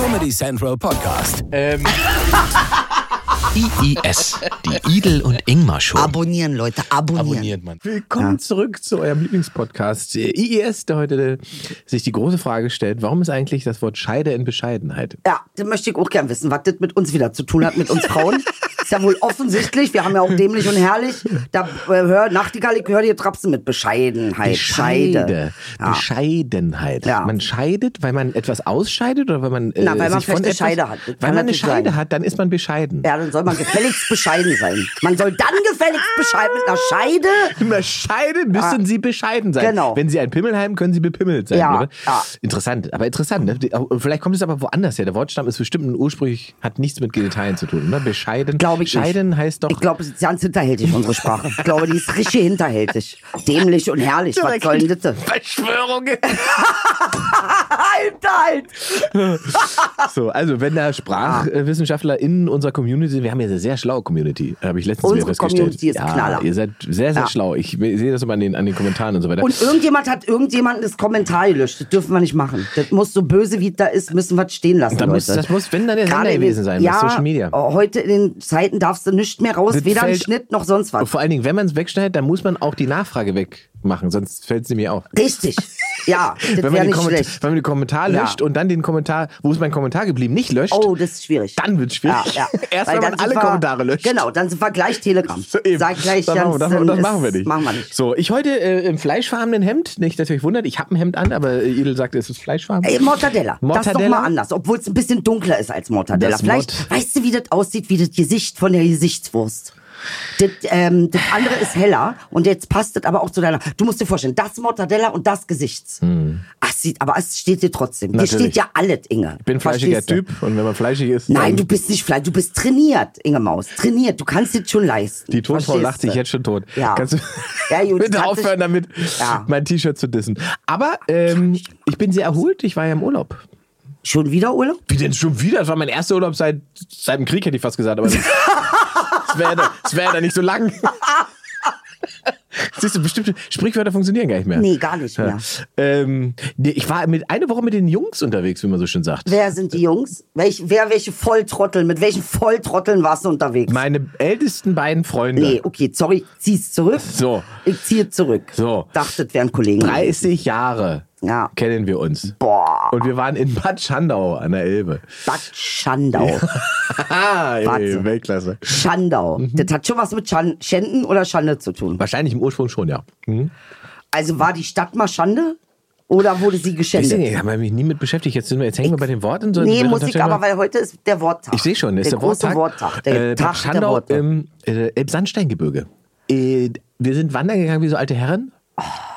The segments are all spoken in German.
Comedy Central Podcast. Ähm, IIS, die Idel und Ingmar Show. Abonnieren, Leute, abonnieren. abonniert man. Willkommen zurück zu eurem Lieblingspodcast äh, IIS, der heute sich die große Frage stellt, warum ist eigentlich das Wort Scheide in Bescheidenheit? Ja, das möchte ich auch gern wissen, was das mit uns wieder zu tun hat, mit uns Frauen. Ist ja wohl offensichtlich, wir haben ja auch dämlich und herrlich. Da äh, hör, Nachtigall, ich höre dir trapsen mit Bescheidenheit. Scheide. Ja. Bescheidenheit. Ja. Man scheidet, weil man etwas ausscheidet oder weil man äh, Na, weil man vielleicht eine Scheide hat. Das Weil man eine Scheide sein. hat, dann ist man bescheiden. Ja, dann soll man gefälligst bescheiden sein. Man soll dann gefälligst bescheiden mit einer Scheide. Mit einer Scheide müssen Ah. Sie bescheiden sein. Genau. Wenn Sie ein Pimmel haben, können Sie bepimmelt sein. Ja, ja. Interessant, aber interessant. Ne? Vielleicht kommt es aber woanders her. Der Wortstamm ist bestimmt ein ursprünglich, hat nichts mit Genitalien zu tun. Ne? Bescheiden. Glaube ich nicht. Scheiden heißt doch. Ich glaube, es ist ganz hinterhältig, unsere Sprache. Ich glaube, die ist richtig hinterhältig. Dämlich und herrlich. Was soll denn das? Verschwörungen. Hinterhalt! So, also wenn da Sprachwissenschaftler in unserer Community sind, wir haben ja eine sehr schlaue Community, habe ich letztens Unsere wieder festgestellt. Community ist ja, Knaller. Ihr seid sehr, sehr Ja. schlau. Ich sehe das immer an den, an den Kommentaren und so weiter. Und irgendjemand hat irgendjemanden das Kommentar gelöscht. Das dürfen wir nicht machen. Das muss so böse wie es da ist, müssen wir es stehen lassen, Da Leute. muss, das muss, wenn dann der Sender gewesen sein, ja, Social Media. Heute in den Zeiten darfst du nichts mehr raus, Das weder fällt- Schnitt noch sonst Und was. vor allen Dingen, wenn man es wegschneidet, dann muss man auch die Nachfrage wegmachen, sonst fällt es nämlich auf. Richtig. Ja, das Wenn man, nicht Kommentar, schlecht. wenn man den Kommentar Ja. löscht und dann den Kommentar, wo ist mein Kommentar geblieben, nicht löscht, Oh, das ist schwierig. dann wird es schwierig. Ja, ja. Erst Weil wenn man dann alle wir- Kommentare löscht. Genau, dann sind wir gleich Telegram. So, eben. Sag gleich das, machen wir, das, das machen wir nicht. Machen wir nicht. So, ich heute äh, im fleischfarbenen Hemd, nicht, dass ihr euch wundert, ich habe ein Hemd an, aber äh, Edel sagt, es ist fleischfarben. Ey, Mortadella. Das ist doch Mortadella? mal anders, obwohl es ein bisschen dunkler ist als Mortadella. Das Vielleicht Mort- weißt du, wie das aussieht, wie das Gesicht von der Gesichtswurst. Das, ähm, das andere ist heller und jetzt passt das aber auch zu deiner. Du musst dir vorstellen, das Mortadella und das Gesichts. Ach, sieht, aber es steht dir trotzdem. Dir Hm. Natürlich. steht ja alles, Inge. Ich bin fleischiger Verstehst du? Typ und wenn man fleischig ist, Nein, du bist nicht fleischig, du bist trainiert, Inge Maus. Trainiert, du kannst es schon leisten. die Tonfrau lacht sich jetzt schon tot. Ja. Kannst du Ja, gut, bitte aufhören ich- damit, Ja. mein T-Shirt zu dissen. Aber ähm, ich bin sehr erholt, ich war ja im Urlaub. Schon wieder Urlaub? Wie denn schon wieder? Das war mein erster Urlaub seit, seit dem Krieg, hätte ich fast gesagt. Aber das wäre ja, wär dann nicht so lang. Siehst du, bestimmte Sprichwörter funktionieren gar nicht mehr. Nee, gar nicht mehr. Ähm, nee, ich war mit eine Woche mit den Jungs unterwegs, wie man so schön sagt. Wer sind die Jungs? Welch, wer welche Volltrottel? Mit welchen Volltrotteln warst du unterwegs? Meine ältesten beiden Freunde. Nee, okay, sorry, zieh's zurück. So. Ich ziehe zurück. So. Dachte, das wären Kollegen. 30 Jahre Ja. kennen wir uns. Boah, Und wir waren in Bad Schandau an der Elbe. Bad Schandau. Ah, ey. Weltklasse. Schandau. Mhm. Das hat schon was mit Schan Schänden oder Schande zu tun. Wahrscheinlich im Ursprung schon, ja. Hm? Also war die Stadt mal Schande? Oder wurde sie Ich geschändet? nicht, haben wir mich nie mit beschäftigt. Jetzt, sind wir, jetzt hängen wir bei den Worten. So Nee, muss ich aber, weil heute ist der Worttag. Ich sehe schon, ist der, der, große Worttag. Worttag. Der äh, Tag Bad der Schandau Worte. im äh, Elbsandsteingebirge. Äh, wir sind wandern gegangen wie so alte Herren.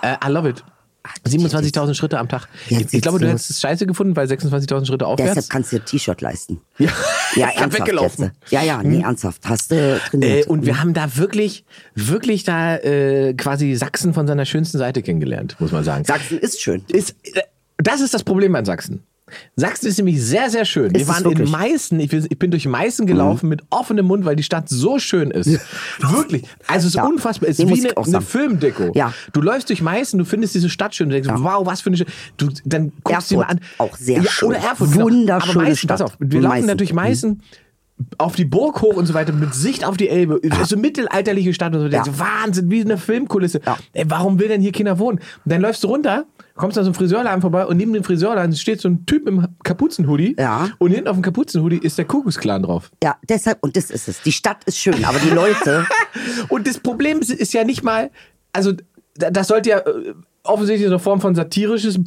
Äh, I love it. 27.000 Schritte am Tag. Jetzt Ich, glaube, du hättest es scheiße gefunden, weil 26.000 Schritte aufwärts. Deshalb kannst du dir T-Shirt leisten. ja, Ja, ernsthaft weggelaufen. jetzt. Ja, ja, nee, ernsthaft. Hast du trainiert. Äh, und wir haben da wirklich, wirklich da äh, quasi Sachsen von seiner schönsten Seite kennengelernt, muss man sagen. Sachsen ist schön. ist, äh, das ist das Problem an Sachsen. Sachsen ist nämlich sehr, sehr schön. Ist Wir waren in? Mhm. Meißen, ich, bin durch Meißen gelaufen mit offenem Mund, weil die Stadt so schön ist. Wirklich. Also es ist Ja. unfassbar. Es ist wie eine, eine. Filmdeko. Ja. Du läufst durch Meißen, du findest diese Stadt schön, du denkst, wow, was für eine schöne. Du, dann guckst du dir mal an. Erfurt, auch sehr schön. Oder Erfurt. genau. Wunderschöne Aber Meißen, Stadt. pass auf, wir laufen da durch Meißen. Auf die Burg hoch und so weiter, mit Sicht auf die Elbe. So mittelalterliche Stadt und so. Ja. Wahnsinn, wie eine Filmkulisse. Ja. Ey, warum will denn hier Kinder wohnen? Und dann läufst du runter, kommst an so einem Friseurladen vorbei und neben dem Friseurladen steht so ein Typ im Kapuzenhoodie. Ja. Und hinten auf dem Kapuzenhoodie ist der Kuckucksklan drauf. Ja, deshalb, und das ist es. Die Stadt ist schön, aber die Leute, Und das Problem ist, ja nicht mal, also da- das sollte ja äh, offensichtlich eine Form von satirisches.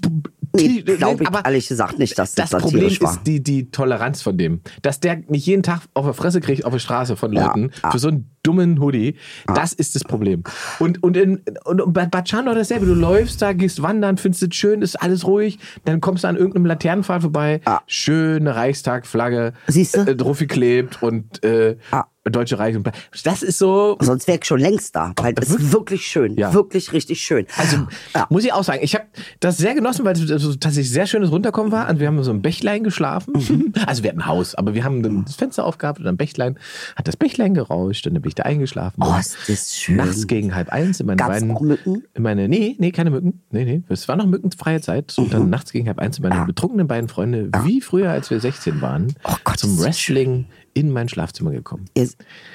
Nee, glaube ich aber ehrlich gesagt nicht, dass das, das Problem satirisch war. ist die, die Toleranz von dem. Dass der nicht jeden Tag auf der Fresse kriegt auf der Straße von Leuten ja. für so einen dummen Hoodie. Das ist das Problem. Und, und, in, und, bei Schandau dasselbe. Du läufst da, gehst wandern, findest es schön, ist alles ruhig. Dann kommst du an irgendeinem Laternenpfad vorbei. Ja. Schöne Reichstagflagge. Siehste? Äh, drauf geklebt und äh, Ja. Deutsche Reich. Und das ist so. Sonst wäre ich schon längst da, weil es ist wirklich schön. Ja. Wirklich richtig schön. Also ja. muss ich auch sagen, ich habe das sehr genossen, weil es tatsächlich sehr schönes Runterkommen war. Also wir haben so ein Bächlein geschlafen. Mhm. Also wir hatten ein Haus, aber wir haben das Fenster aufgehabt und ein Bächlein hat das Bächlein gerauscht und dann bin ich nicht eingeschlafen bin. Oh, ist das schön. Nachts gegen halb eins in meine Gab's beiden. auch Mücken? In meine, nee, nee, keine Mücken. Nee, nee. Es war noch mückenfreie Zeit. Und Mhm. dann nachts gegen halb eins in meine betrunkenen beiden Freunde, wie früher, als wir 16 waren, Oh Gott, zum Wrestling in mein Schlafzimmer gekommen.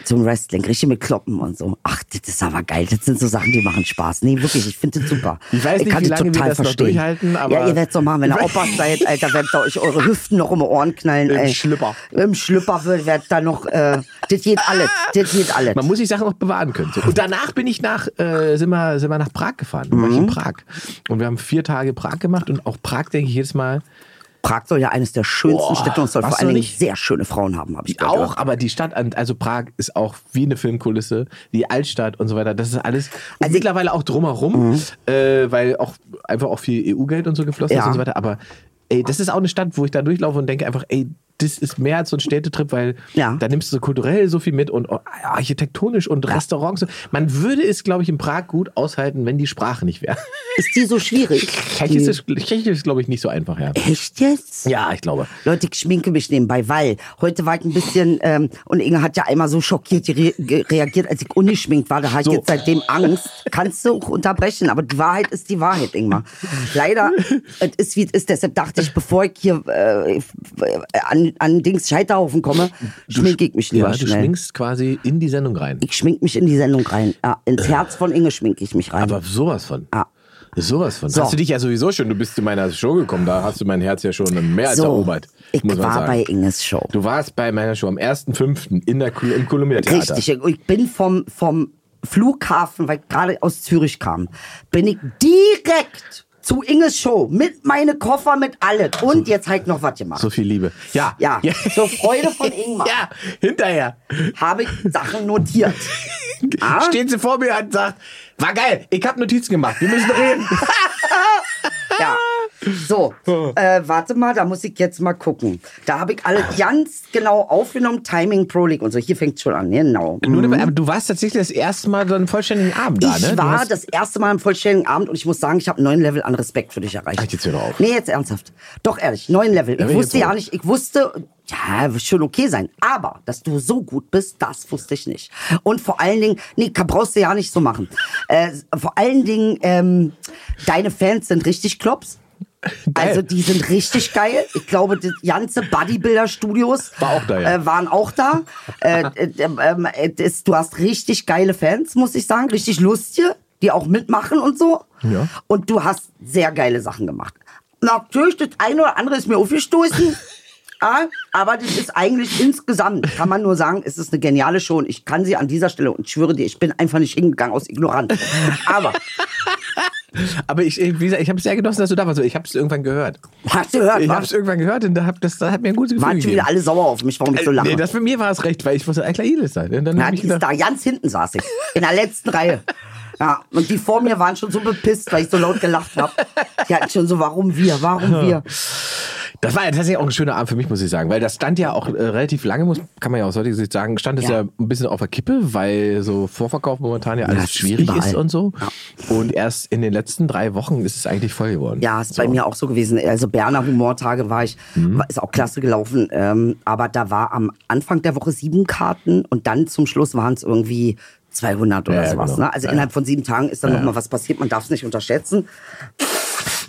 Zum Wrestling, richtig mit Kloppen und so. Ach, das ist aber geil. Das sind so Sachen, die machen Spaß. Nee, wirklich, ich finde das super. Ich weiß nicht, kann wie das lange wir total das noch verstehen. durchhalten, aber- Ja, ihr werdet doch machen, wenn ihr Opas seid, Alter, werdet ihr euch eure Hüften noch um die Ohren knallen, Im ey. Schlüpper. Im Schlüpper wird, da noch, äh, das geht alles. Das geht alles. Man muss sich Sachen auch bewahren können. So. Und danach bin ich nach, äh, sind, wir, sind wir nach Prag gefahren. Ich in Mhm. Prag. Und wir haben vier Tage Prag gemacht und auch Prag denke ich jedes Mal, Prag soll ja eines der schönsten Boah, Städte und soll vor allen Dingen nicht? sehr schöne Frauen haben, habe ich gehört. auch, aber die Stadt, also Prag ist auch wie eine Filmkulisse, die Altstadt und so weiter. Das ist alles. Also- Mhm. mittlerweile auch drumherum, äh, weil auch einfach auch viel EU-Geld und so geflossen ist Ja. und so weiter. Aber ey, das ist auch eine Stadt, wo ich da durchlaufe und denke einfach, ey, das ist mehr als so ein Städtetrip, weil Ja. da nimmst du so kulturell so viel mit und architektonisch und Restaurants. Man würde es, glaube ich, in Prag gut aushalten, wenn die Sprache nicht wäre. Ist die so schwierig? Tschechisch ist, Tschechisch ist glaube ich, nicht so einfach, ja. Echt jetzt? Ja, ich glaube. Leute, ich schminke mich nebenbei, weil heute war ich ein bisschen, ähm, und Inge hat ja einmal so schockiert re reagiert, als ich ungeschminkt war. Da habe ich So. jetzt seitdem Angst. Kannst du auch unterbrechen, aber die Wahrheit ist die Wahrheit, Ingmar. Leider, es ist wie es ist. Deshalb dachte ich, bevor ich hier äh, äh, an, an Dings Scheiterhaufen komme, schminke ich mich lieber Ja, du schnell. schminkst quasi in die Sendung rein. ich schminke mich in die Sendung rein. Ja, ins Herz von Inge schminke ich mich rein. Aber sowas von. Ja. Sowas von. So. Hast du dich ja sowieso schon, du bist zu meiner Show gekommen, da hast du mein Herz ja schon mehr als so, erobert. ich muss war sagen. bei Inges Show. Du warst bei meiner Show am 1.5. in der im Columbia Theater. Richtig. Ich bin vom, vom Flughafen, weil ich gerade aus Zürich kam, bin ich direkt zu Inges Show mit meine Koffer, mit alles. Und jetzt halt noch was gemacht. So viel Liebe. Ja. Ja, zur Freude von Ingmar Ja, hinterher. habe ich Sachen notiert. Ah? Steht sie vor mir und sagt, war geil, ich habe Notizen gemacht, wir müssen reden. Ja. So, äh, warte mal, da muss ich jetzt mal gucken. Da habe ich alles ganz genau aufgenommen, Timing, Pro League und so. Hier fängt schon an, genau. Nur, aber du warst tatsächlich das erste Mal so einen vollständigen Abend da, Ich ne? Du war das erste Mal im vollständigen Abend und ich muss sagen, ich habe neun Level an Respekt für dich erreicht. Ach, jetzt hör doch auf. Nee, jetzt ernsthaft. Doch ehrlich, neun Level. Ich ich wusste ja nicht, ich wusste, ja, wird schon okay sein. Aber, dass du so gut bist, das wusste ich nicht. Und vor allen Dingen, nee, brauchst du ja nicht so machen. Äh, vor allen Dingen, ähm, deine Fans sind richtig Klops. Also die sind richtig geil. Ich glaube, die ganze Bodybuilder-Studios War auch da, ja. äh, waren auch da. äh, äh, ähm, äh, das, du hast richtig geile Fans, muss ich sagen. Richtig lustige, die auch mitmachen und so. Ja. Und du hast sehr geile Sachen gemacht. Natürlich, das eine oder andere ist mir aufgestoßen. Ja, aber das ist eigentlich insgesamt, kann man nur sagen, es ist eine geniale Show und ich kann sie an dieser Stelle und ich schwöre dir, ich bin einfach nicht hingegangen aus Ignoranz. Aber, Aber ich, wie gesagt, ich habe es sehr genossen, dass du da warst. Ich habe es irgendwann gehört. hast du gehört, Ich habe es irgendwann gehört und da hab, das, das hat mir ein gutes Gefühl waren schon wieder alle sauer auf mich, warum ich so lache. Nee, das für mir war es recht, weil ich wusste, da. Und dann Ja, die ich gedacht, da, ganz hinten saß ich. In der letzten Reihe. Ja, und die vor mir waren schon so bepisst, weil ich so laut gelacht habe. Die hatten schon so, warum wir, warum wir. Das war ja tatsächlich auch ein schöner Abend für mich, muss ich sagen, weil das stand ja auch äh, relativ lange, muss, kann man ja aus heutiger Sicht sagen, stand es ja. Ja. ein bisschen auf der Kippe, weil so Vorverkauf momentan ja alles es ist schwierig überall. ist und so. Und erst in den letzten drei Wochen ist es eigentlich voll geworden. Ja, ist so. Mhm. bei mir auch so gewesen. Also Berner Humortage war ich, war, ist auch klasse gelaufen. Ähm, aber da war am Anfang der Woche sieben Karten und dann zum Schluss waren es irgendwie 200 oder Ja, ja, sowas. genau. Ne? Also Ja. innerhalb von sieben Tagen ist dann noch mal was passiert. Man darf es nicht unterschätzen.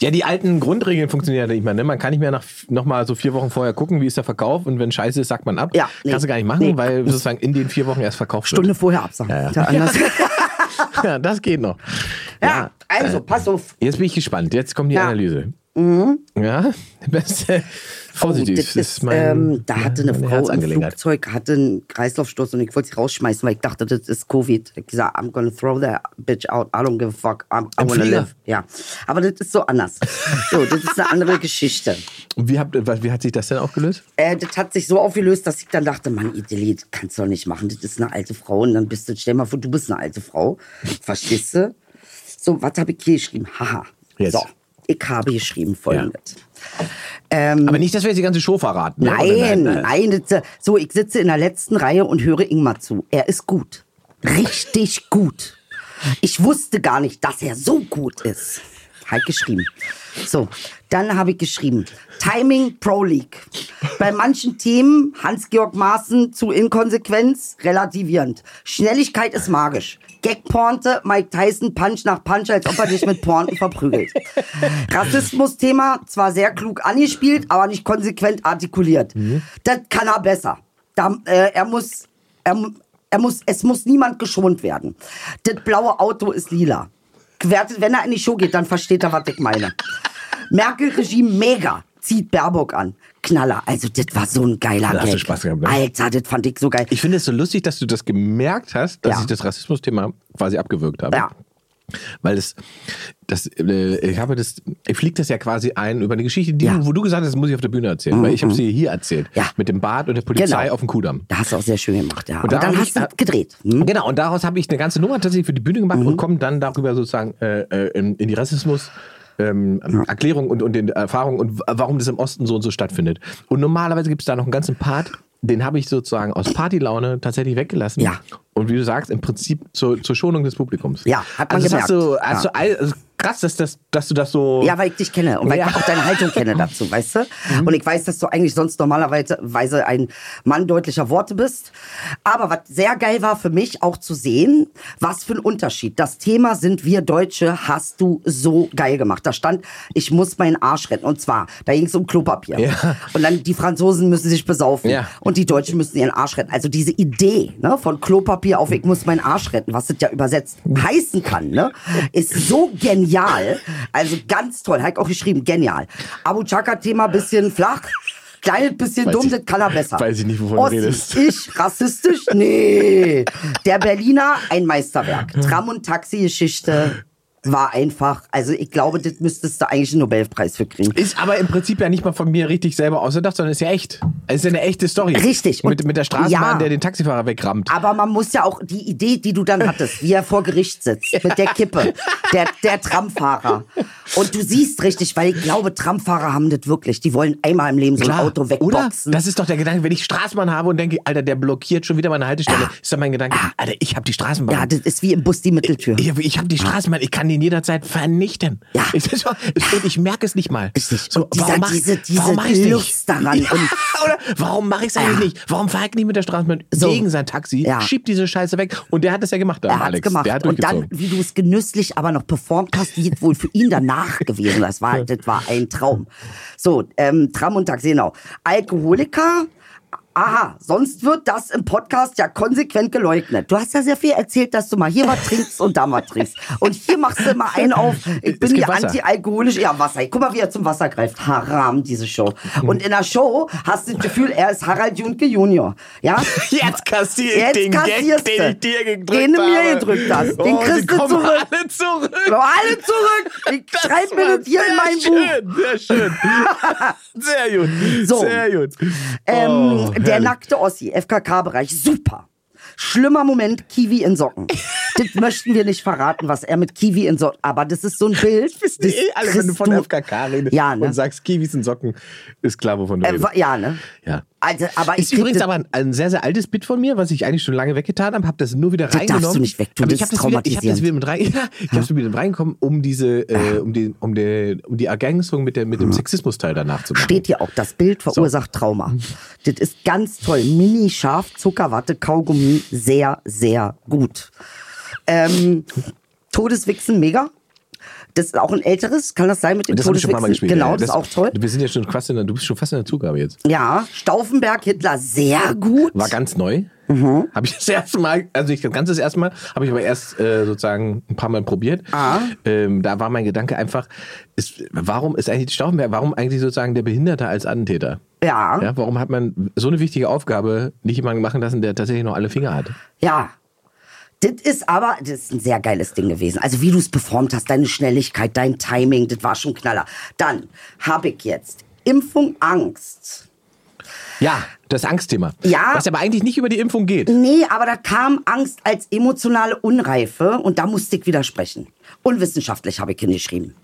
Ja, die alten Grundregeln funktionieren ja nicht mehr. Ne? Man kann nicht mehr nach noch mal so vier Wochen vorher gucken, wie ist der Verkauf und wenn scheiße ist, sagt man ab. Ja, nee. Kannst du gar nicht machen, Nee. weil sozusagen in den vier Wochen erst verkauft Stunde wird. vorher absagen. Ja, ja. Ja, anders. Ja, das geht noch. ja, also pass auf. Jetzt bin ich gespannt. Jetzt kommt die Ja. Mhm. Analyse. Ja, beste positiv. Oh, das ist ist, mein, ähm, da hatte eine Frau im. Flugzeug hatte einen Kreislaufstoß und ich wollte sie rausschmeißen, weil ich dachte, das ist Covid. Ich gesagt, I'm gonna throw that bitch out. I don't give a fuck. I'm, I wanna live. Ja, aber das ist so anders. So, das ist eine andere Geschichte. Und wie, habt, wie hat sich das denn aufgelöst? Äh, das hat sich so aufgelöst, dass ich dann dachte, Mann, Ideli, das kannst du doch nicht machen. Das ist eine alte Frau und dann bist du, stell mal vor, du bist eine alte Frau. Verstehst du? So, was habe ich hier geschrieben? Haha. Jetzt. So, ich habe geschrieben folgendes. Ähm, Aber nicht, dass wir jetzt die ganze Show verraten. ne? Nein, nein, das, so, ich sitze in der letzten Reihe und höre Ingmar zu. Er ist gut. Richtig gut. Ich wusste gar nicht, dass er so gut ist. Halt geschrieben. So, dann habe ich geschrieben. Timing Pro League. Bei manchen Themen Hans-Georg Maaßen zu Inkonsequenz relativierend. Schnelligkeit ist magisch. Gagpornte, Mike Tyson Punch nach Punch, als ob er dich mit Pornten verprügelt. Rassismus-Thema zwar sehr klug angespielt, aber nicht konsequent artikuliert. Das kann er besser. Da, äh, er muss, er, er muss, es muss niemand geschont werden. Das blaue Auto ist lila. Wenn er in die Show geht, dann versteht er, was ich meine. Merkel-Regime mega. Zieht Baerbock an. Knaller. Also, das war so ein geiler Da hast du Gag. Spaß gehabt, ne? Alter, das fand ich so geil. Ich finde es so lustig, dass du das gemerkt hast, dass Ja. ich das Rassismus-Thema quasi abgewürgt habe. Ja. Weil es, das, äh, ich habe das, ich fliege das ja quasi ein über eine Geschichte, die, Ja. Mhm, wo du gesagt hast, das muss ich auf der Bühne erzählen, weil ich habe sie hier erzählt. Ja. Mit dem Bad und der Polizei Genau. auf dem Kudamm. Da hast du auch sehr schön gemacht, ja. Und, da dann hast du gedreht. Hm? Genau, und daraus habe ich eine ganze Nummer tatsächlich für die Bühne gemacht Mhm. und komme dann darüber sozusagen äh, äh, in, in die Rassismus. Ähm, Erklärung und, und den Erfahrungen und warum das im Osten so und so stattfindet. Und normalerweise gibt es da noch einen ganzen Part, den habe ich sozusagen aus Partylaune tatsächlich weggelassen. Ja. Und wie du sagst, im Prinzip zur, zur Schonung des Publikums. Ja, hat man also das Hast du, gemerkt. hast Ja. du, all- also krass, dass, das, dass du das so. Ja, weil ich dich kenne und weil Ja. ich auch deine Haltung kenne dazu, weißt du? Mhm. Und ich weiß, dass du eigentlich sonst normalerweise Weise ein Mann deutlicher Worte bist. Aber was sehr geil war für mich auch zu sehen, was für ein Unterschied. Das Thema sind wir Deutsche, hast du so geil gemacht. Da stand, ich muss meinen Arsch retten. Und zwar, da ging es um Klopapier. Ja. Und dann die Franzosen müssen sich besaufen. Ja. Und die Deutschen müssen ihren Arsch retten. Also diese Idee ne, von Klopapier auf ich muss meinen Arsch retten, was das ja übersetzt heißen kann, ne, ist so genial. Also ganz toll. Hat auch geschrieben, genial. Abu Chaka-Thema bisschen flach. Kleines bisschen Weiß dumm, ich- das kann er besser. weiß ich nicht, wovon du Ossi, redest. Ich, rassistisch? Nee. Der Berliner, ein Meisterwerk. Tram- und Taxi-Geschichte war einfach, also ich glaube, das müsstest du eigentlich einen Nobelpreis für kriegen. Ist aber im Prinzip ja nicht mal von mir richtig selber ausgedacht, sondern ist ja echt. Es ist ja eine echte Story. Richtig. Mit, mit der Straßenbahn, ja. der den Taxifahrer wegrammt. Aber man muss ja auch die Idee, die du dann hattest, wie er vor Gericht sitzt, mit der Kippe, der, der Tramfahrer. Und du siehst richtig, weil ich glaube, Tramfahrer haben das wirklich. Die wollen einmal im Leben so ein Auto Oder? wegboxen. Das ist doch der Gedanke, wenn ich Straßenbahn habe und denke, Alter, der blockiert schon wieder meine Haltestelle, ist doch mein Gedanke, Alter, ich habe die Straßenbahn. ja, das ist wie im Bus die Mitteltür. ich, ich habe die Straßenbahn, ich kann den jederzeit vernichten. Ja. Ich, so, und ich merke es nicht mal. Richtig. So, dieser- warum mach, diese- diese warum mach ich's nicht? Daran Ja, oder warum mache ich es eigentlich Ja. nicht? Warum fahre ich nicht mit der Straßenbahn So. gegen sein Taxi, Ja. schiebt diese Scheiße weg? Und der hat es ja gemacht, Er Alex. gemacht. Der hat und dann, wie du es genüsslich aber noch performt hast, wie es wohl für ihn danach gewesen das war. Das war ein Traum. So, ähm, Tram und Taxi, genau. Alkoholiker. Aha, sonst wird das im Podcast ja konsequent geleugnet. Du hast ja sehr viel erzählt, dass du mal hier was trinkst und da mal trinkst. Und hier machst du immer einen auf, ich bin hier anti-alkoholisch. Ja, Wasser. Guck mal, wie er zum Wasser greift. Haram, diese Show. Und in der Show hast du das Gefühl, er ist Harald Junke Junior. Ja? Jetzt kassiere ich Jetzt den Gag, den du. ich dir gedrückt Den du habe. mir gedrückt hast. Den oh, kriegst du zurück. alle zurück. Alle zurück. Ich Das schreib mir das hier in mein sehr Buch. schön, Sehr schön. Sehr gut. So. Sehr gut. Ähm, Oh, der nackte Ossi, FKK-Bereich, super. Schlimmer Moment, Kiwi in Socken. das möchten wir nicht verraten, was er mit Kiwi in Socken. Aber das ist so ein Bild. Wissen das eh alle, wenn du von FKK redest Ja, ne? und sagst Kiwis und Socken, ist klar, wovon du Äh, redest. ja, ne? Ja. Also, aber ich Ist übrigens aber ein, ein sehr, sehr altes Bit von mir, was ich eigentlich schon lange weggetan habe, habe das nur wieder Das reingenommen. darfst du nicht wegtun, aber das ich habe das, wieder, ich hab das wieder mit rein, ja, ich habe wieder mit reingekommen, um diese, äh, um die, um die, um die Ergänzung mit der, mit dem Sexismus-Teil danach zu machen. Steht hier auch, das Bild verursacht Trauma. Das ist ganz toll. Mini scharf, Zuckerwatte, Kaugummi, sehr, sehr gut. Ähm, Todeswichsen, mega. Das ist auch ein älteres, kann das sein mit dem Das habe ich schon ein paar Mal Todeswichsen? gespielt. Genau, ja. das, ist auch toll. Wir sind ja schon fast in der, du bist schon fast in der Zugabe jetzt. Ja, Stauffenberg, Hitler, sehr gut. War ganz neu. Mhm. Habe ich das erste Mal, also ich das ganze das erste Mal, habe ich aber erst äh, sozusagen ein paar Mal probiert. Ah. Ähm, da war mein Gedanke einfach, ist, warum ist eigentlich Stauffenberg, warum eigentlich sozusagen der Behinderte als Attentäter? Ja, ja. Ja, warum hat man so eine wichtige Aufgabe nicht jemanden machen lassen, der tatsächlich noch alle Finger hat? Das ist aber, das ist ein sehr geiles Ding gewesen. Also wie du es performt hast, deine Schnelligkeit, dein Timing, das war schon knaller. Dann habe ich jetzt Impfung Angst. Ja, das Angstthema. Ja. Was aber eigentlich nicht über die Impfung geht. Nee, aber da kam Angst als emotionale Unreife und da musste ich widersprechen. Unwissenschaftlich habe ich hingeschrieben.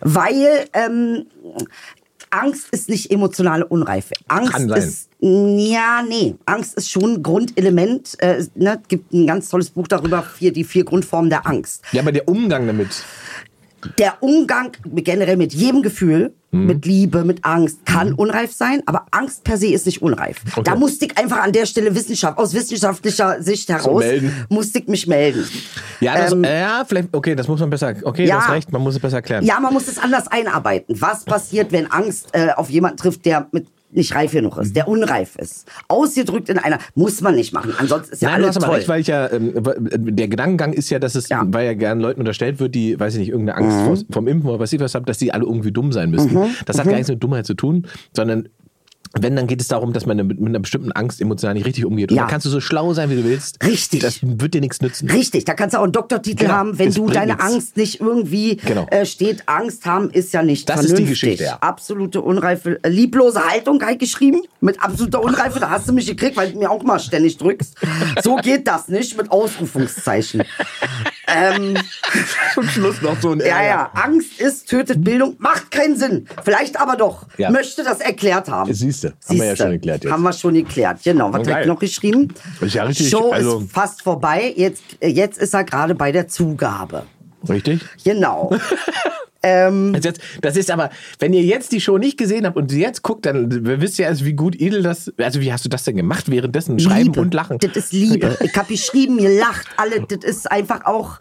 Weil ähm, Angst ist nicht emotionale Unreife. Angst Kann sein. ist ja, nee. Angst ist schon ein Grundelement. Äh, ne, gibt ein ganz tolles Buch darüber, vier, die vier Grundformen der Angst. Ja, aber der Umgang damit. Der Umgang generell mit jedem Gefühl, Mhm. mit Liebe, mit Angst, kann unreif sein, aber Angst per se ist nicht unreif. Okay. Da musste ich einfach an der Stelle Wissenschaft, aus wissenschaftlicher Sicht heraus, melden. musste ich mich melden. Ja, das, Ähm, äh, ja, vielleicht, okay, das muss man besser, okay, Ja. du hast recht, man muss es besser erklären. Ja, man muss es anders einarbeiten. Was passiert, wenn Angst äh, auf jemanden trifft, der mit nicht reif genug ist, der unreif ist, ausgedrückt in einer, muss man nicht machen. Ansonsten ist ja Nein, alles toll. recht, weil ich ja, ähm, der Gedankengang ist ja, dass es, Ja. Mhm. weil ja gern Leuten unterstellt wird, die, weiß ich nicht, irgendeine Angst vor, vom Impfen oder was ich was haben, dass die alle irgendwie dumm sein müssten. Das hat gar nichts mit Dummheit zu tun, sondern wenn, dann geht es darum, dass man mit, mit einer bestimmten Angst emotional nicht richtig umgeht. Und Ja. dann kannst du so schlau sein, wie du willst. Richtig. Das wird dir nichts nützen. Richtig, da kannst du auch einen Doktortitel Genau, haben, wenn es du deine nichts. Angst nicht irgendwie Genau. äh, steht. Angst haben ist ja nicht Das ist die vernünftig. Geschichte, ja. Absolute Unreife, äh, lieblose Haltung halt geschrieben, mit absoluter Unreife. Da hast du mich gekriegt, weil du mir auch mal ständig drückst. So geht das nicht mit Ausrufungszeichen. Ähm, Zum Schluss noch so ein ja, ja, Angst ist, tötet Bildung, macht keinen Sinn. Vielleicht aber doch. Ja. Möchte das erklärt haben. Siehste, haben wir ja schon geklärt jetzt. Haben wir schon geklärt, genau. Was ich noch geschrieben? Ist ja richtig, Show also- ist fast vorbei. Jetzt, jetzt ist er gerade bei der Zugabe. Richtig? Genau. ähm, Also jetzt, das ist aber, wenn ihr jetzt die Show nicht gesehen habt und sie jetzt guckt, dann wisst ihr erst, wie gut Edel das, also wie hast du das denn gemacht währenddessen? Schreiben Liebe. und lachen. Das ist Liebe. Ich habe geschrieben, ihr lacht alle. Das ist einfach auch.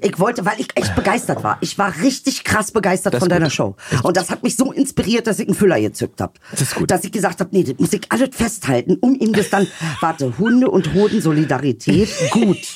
Ich wollte, weil ich echt begeistert war. Ich war richtig krass begeistert Das von deiner gut. Show. Und das hat mich so inspiriert, dass ich einen Füller gezückt habe. Das ist gut. Dass ich gesagt habe, nee, das muss ich alles festhalten, um ihm das dann. Warte, Hunde und Hoden Solidarität, gut.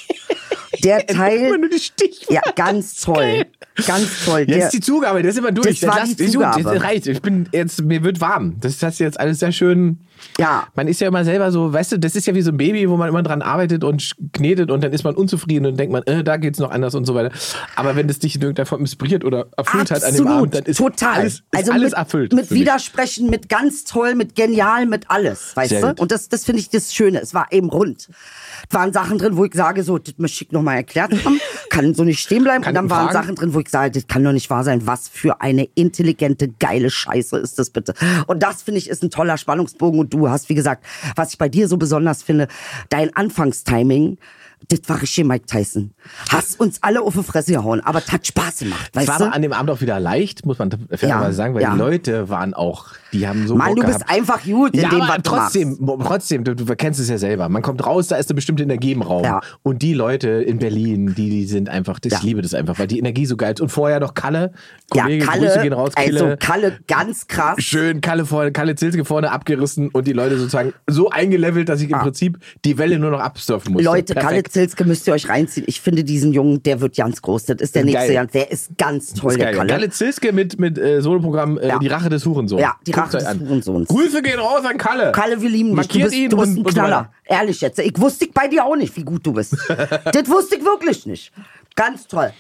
Der Teil. Immer nur die Stichworte. Ja, ganz toll. Ganz toll. Jetzt Der, ist die Zugabe, das ist immer durch. Das war lasst- die Zugabe. Das reicht. Ich bin jetzt, mir wird warm. Das hast du jetzt alles sehr schön. Ja. Man ist ja immer selber so, weißt du, das ist ja wie so ein Baby, wo man immer dran arbeitet und knetet und dann ist man unzufrieden und denkt man, äh, da geht's noch anders und so weiter. Aber wenn das dich in irgendeiner Form inspiriert oder erfüllt hat an dem Absolut, Abend, dann ist total. alles, ist also alles mit, erfüllt. Mit. Widersprechen, mit ganz toll, mit genial, mit alles, weißt Sehr du? gut. Und das, das finde ich das Schöne. Es war eben rund. Es waren Sachen drin, wo ich sage, so, das möchte ich nochmal erklärt haben, kann so nicht stehen bleiben. Kann Und dann waren fragen? Sachen drin, wo ich sage, das kann doch nicht wahr sein. Was für eine intelligente, geile Scheiße ist das bitte? Und das finde ich ist ein toller Spannungsbogen. Und du hast, wie gesagt, was ich bei dir so besonders finde, dein Anfangstiming. Das war richtig Mike Tyson. Hast uns alle auf die Fresse gehauen, aber es hat Spaß gemacht, Es weißt war du? an dem Abend auch wieder leicht, muss man fairerweise Ja, sagen, weil ja. die Leute waren auch, die haben so Mann, Bock du bist gehabt. einfach gut in ja, dem, was du trotzdem, mo- trotzdem, du, du kennst es ja selber. Man kommt raus, da ist eine bestimmte Energie im Raum. Ja. Und die Leute in Berlin, die, die sind einfach, das, Ja. ich liebe das einfach, weil die Energie so geil ist. Und vorher noch Kalle, Ja, Kollege, Kalle, Grüße gehen raus, Kille. also Kalle ganz krass. Schön Kalle vorne, Kalle Zilske vorne abgerissen und die Leute sozusagen so eingelevelt, dass ich im Prinzip die Welle nur noch absurfen musste. Ah. Leute, Kalle Perfekt. Zilske müsst ihr euch reinziehen. Ich finde diesen Jungen, der wird ganz groß. Das ist der Geil. nächste Jan. Der ist ganz toll, ist der. Kalle. Kalle Zilske mit, mit äh, Soloprogramm äh, Ja. Die Rache des Hurensohns. Ja, die Guckt's Rache des an. Hurensohns. Grüße gehen raus an Kalle. Kalle, wir lieben dich. Du Markiert bist, ihn du bist und- ein Knaller. Ehrlich jetzt. Ich wusste bei dir auch nicht, wie gut du bist. das wusste ich wirklich nicht. Ganz toll.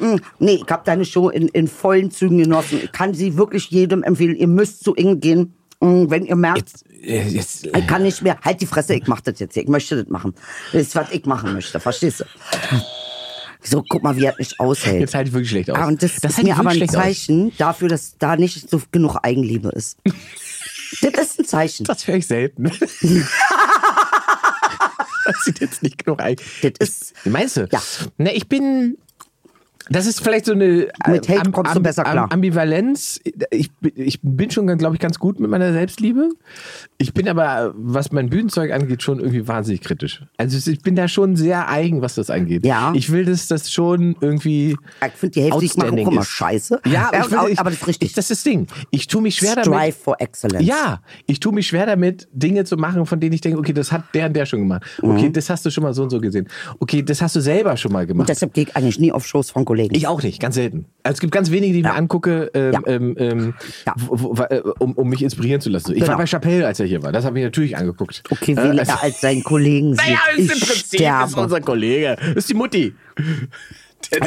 Mm, Nee, ich habe deine Show in, in vollen Zügen genossen. Ich kann sie wirklich jedem empfehlen. Ihr müsst zu Ing gehen, mm, wenn ihr merkt, Jetzt, äh, jetzt, Ich kann nicht mehr. Halt die Fresse, ich mach das jetzt hier. Ich möchte das machen. Das ist, was ich machen möchte. Verstehst du? So, guck mal, wie er mich aushält. jetzt halte ich wirklich schlecht aus. Ah, und das, das ist mir aber ein schlecht aus. Zeichen dafür, dass da nicht so genug Eigenliebe ist. das ist ein Zeichen. Das höre ich selten. das sieht jetzt nicht genug ein. Das ist- Wie meinst du? Ja. Ne, ich bin. Das ist vielleicht so eine Mit Hate Am- kommst du besser klar. Am- Ambivalenz. Ich, ich bin schon, glaube ich, ganz gut mit meiner Selbstliebe. Ich bin aber, was mein Bühnenzeug angeht, schon irgendwie wahnsinnig kritisch. Also ich bin da schon sehr eigen, was das angeht. Ja. Ich will, dass das schon irgendwie. Ich finde die Hälfte, die ich mache, auch immer scheiße. Ja, aber, ich will, ich, aber das ist richtig. Ich, das ist das Ding. Ich tue mich schwer damit. Strive for Excellence. Ja, ich tue mich schwer damit, Dinge zu machen, von denen ich denke, okay, das hat der und der schon gemacht. Okay, das hast du schon mal so und so gesehen. Okay, das hast du selber schon mal Und gemacht. deshalb gehe ich eigentlich nie auf Shows von Kollegen. Ich auch nicht, ganz selten. Also es gibt ganz wenige, die ich Ja. mir angucke, ähm, Ja. ähm, ähm, Ja. äh, um, um mich inspirieren zu lassen. Ich war Genau. bei Chappelle, als er hier war. Das habe ich natürlich angeguckt. okay, Äh, wen also- er als seinen Kollegen sieht. Naja, ist im ich Prinzip ist sterbe. unser Kollege. Das ist die Mutti.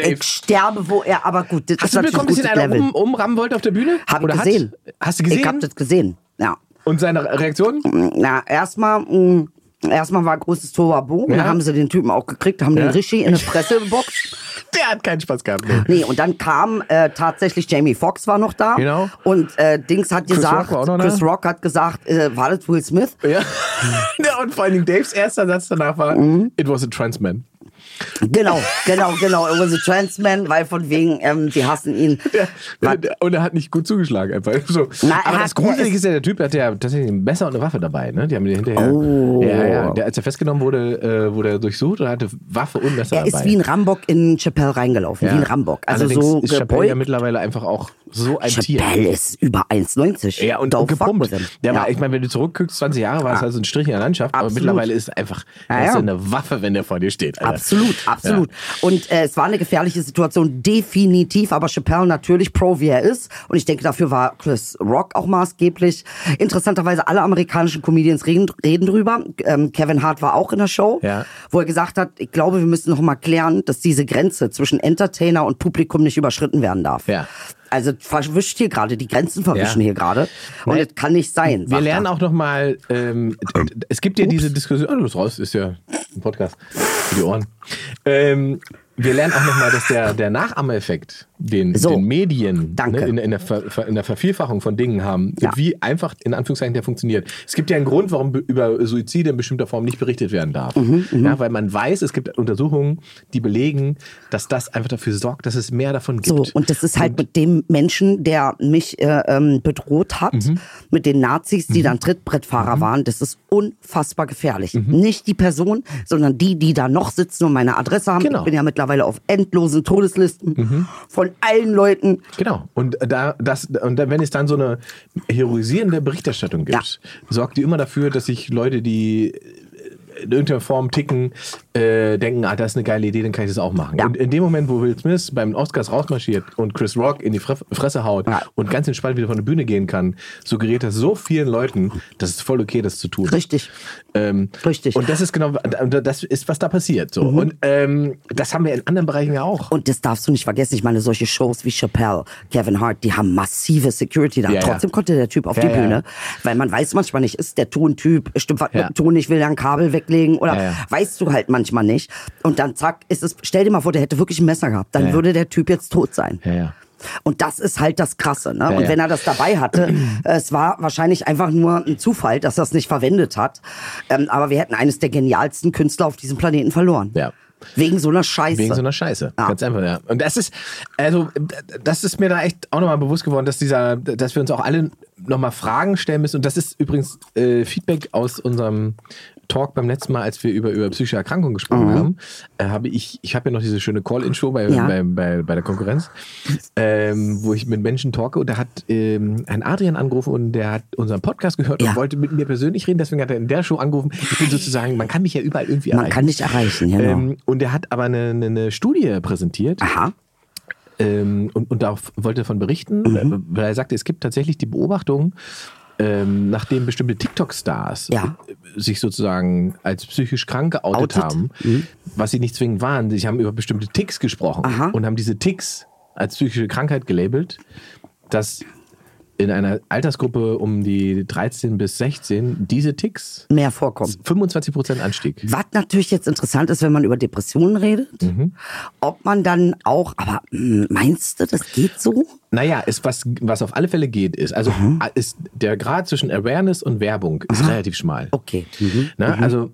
Ich sterbe, wo er, aber gut, das Hast ist du mitbekommen, dass ein ihn einer um, umrammen wollte auf der Bühne? Hab Oder hat? gesehen. Hast du gesehen? Ich hab das gesehen, ja. und seine Reaktion? Na, erstmal, mh, erstmal war großes Tohuwabohu. Ja. Dann haben sie den Typen auch gekriegt, haben den richtig in eine Presse geboxt. Der hat keinen Spaß gehabt. Nee. Nee, und dann kam äh, tatsächlich Jamie Foxx war noch da. Genau. Und äh, Dings hat Chris gesagt, Rock. Chris Rock hat gesagt, äh, war das Will Smith? Ja. ja, und vor allen Dingen Daves erster Satz danach war, Mhm. it was a trans man. Genau, genau, genau. It was a trans man, weil von wegen, ähm, die hassen ihn. Ja, und er hat nicht gut zugeschlagen einfach. So. Na, er Aber hat- das Gruselige ist- ja, der Typ hatte ja tatsächlich ein Messer und eine Waffe dabei. Ne? Die haben den hinterher. Oh. Ja, ja. Der, als er festgenommen wurde, äh, wurde er durchsucht und hatte Waffe und Messer Er dabei. ist wie ein Rambock in Chappelle reingelaufen, wie ein Rambock. Also Allerdings so ist Chappelle ja mittlerweile einfach auch so ein Tier. Chappelle ist über 1,90. Ja, und, fuck gepumpt. Der ja. war, ich meine, wenn du zurückguckst, 20 Jahre war es also ein Strich in der Landschaft, aber Absolut. mittlerweile ist einfach Ja, ist ja. eine Waffe, wenn der vor dir steht. Alter. Absolut, absolut. Und äh, es war eine gefährliche Situation, definitiv. Aber Chappelle natürlich pro, wie er ist. Und ich denke, dafür war Chris Rock auch maßgeblich. Interessanterweise, alle amerikanischen Comedians reden, reden drüber. Ähm, Kevin Hart war auch in der Show, Ja. wo er gesagt hat, ich glaube, wir müssen noch mal klären, dass diese Grenze zwischen Entertainer und Publikum nicht überschritten werden darf. Ja. Also verwischt hier gerade, die Grenzen verwischen Ja. hier gerade. Und Nee. das kann nicht sein. Wir lernen er. auch noch mal, ähm, es gibt ja diese Diskussion, oh, du bist raus, ist ja ein Podcast für die Ohren. Ähm, wir lernen auch noch mal, dass der, der Nachahmereffekt, den, So. den Medien. Ne, in, in, der Ver, in der Vervielfachung von Dingen haben, Ja. wie einfach in Anführungszeichen der funktioniert. Es gibt ja einen Grund, warum be- über Suizide in bestimmter Form nicht berichtet werden darf. Mhm, ja, weil man weiß, es gibt Untersuchungen, die belegen, dass das einfach dafür sorgt, dass es mehr davon gibt. So, und das ist halt mit dem Menschen, der mich äh, ähm, bedroht hat, Mhm. mit den Nazis, die dann Trittbrettfahrer waren, das ist unfassbar gefährlich. Mhm. Nicht die Person, sondern die, die da noch sitzen und meine Adresse haben. Genau. Ich bin ja mittlerweile auf endlosen Todeslisten von allen Leuten. Genau. Und da, das, und da, wenn es dann so eine heroisierende Berichterstattung gibt, sorgt die immer dafür, dass sich Leute, die in irgendeiner Form ticken, äh, denken, ah, das ist eine geile Idee, dann kann ich das auch machen. Ja. Und in dem Moment, wo Will Smith beim Oscars rausmarschiert und Chris Rock in die Fre Fresse haut Ja. und ganz entspannt wieder von der Bühne gehen kann, suggeriert das so vielen Leuten, dass es voll okay, das zu tun. Richtig. Ähm, Richtig. Mhm. Und das ist genau, das ist, was da passiert. So. Und ähm, das haben wir in anderen Bereichen ja auch. Und das darfst du nicht vergessen. Ich meine, solche Shows wie Chappelle, Kevin Hart, die haben massive Security da. Ja. Trotzdem konnte der Typ auf die. Bühne. Weil man weiß manchmal nicht, ist der Tontyp, stimmt was mit dem Ton nicht, will er ein Kabel weglegen oder weißt du halt manchmal nicht. Und dann zack, ist es, stell dir mal vor, der hätte wirklich ein Messer gehabt. Dann Ja, würde der Typ jetzt tot sein. Ja, ja. Und das ist halt das Krasse. Ne? und ja. wenn er das dabei hatte, es war wahrscheinlich einfach nur ein Zufall, dass er es nicht verwendet hat. Ähm, aber wir hätten eines der genialsten Künstler auf diesem Planeten verloren. Ja. Wegen so einer Scheiße. Wegen so einer Scheiße. Ja. Ganz einfach, ja. Und das ist, also, das ist mir da echt auch nochmal bewusst geworden, dass dieser, dass wir uns auch alle nochmal Fragen stellen müssen. Und das ist übrigens äh, Feedback aus unserem Talk beim letzten Mal, als wir über, über psychische Erkrankungen gesprochen haben, äh, habe ich, ich habe ja noch diese schöne Call-In-Show bei, Ja. bei, bei, bei der Konkurrenz, ähm, wo ich mit Menschen talke und da hat ähm, ein Adrian angerufen und der hat unseren Podcast gehört Ja. und wollte mit mir persönlich reden, deswegen hat er in der Show angerufen. Ich bin sozusagen, man kann mich ja überall irgendwie Man erreichen. kann dich erreichen, genau. Ähm, und er hat aber eine, eine, Studie präsentiert Aha. ähm, und, und darauf wollte davon berichten, Mhm. weil er sagte, es gibt tatsächlich die Beobachtung, ähm, nachdem bestimmte TikTok-Stars Ja. äh, sich sozusagen als psychisch krank geoutet Outet? haben, was sie nicht zwingend waren. Sie haben über bestimmte Ticks gesprochen Aha. und haben diese Ticks als psychische Krankheit gelabelt, dass in einer Altersgruppe um die 13 bis 16 diese Ticks Mehr vorkommen. 25 Prozent Anstieg. Was natürlich jetzt interessant ist, wenn man über Depressionen redet, Mhm. ob man dann auch, aber mh, meinst du, das geht so? Naja, ist was, was auf alle Fälle geht, ist, also ist der Grad zwischen Awareness und Werbung ist relativ schmal. Okay. Mhm. Ne? Also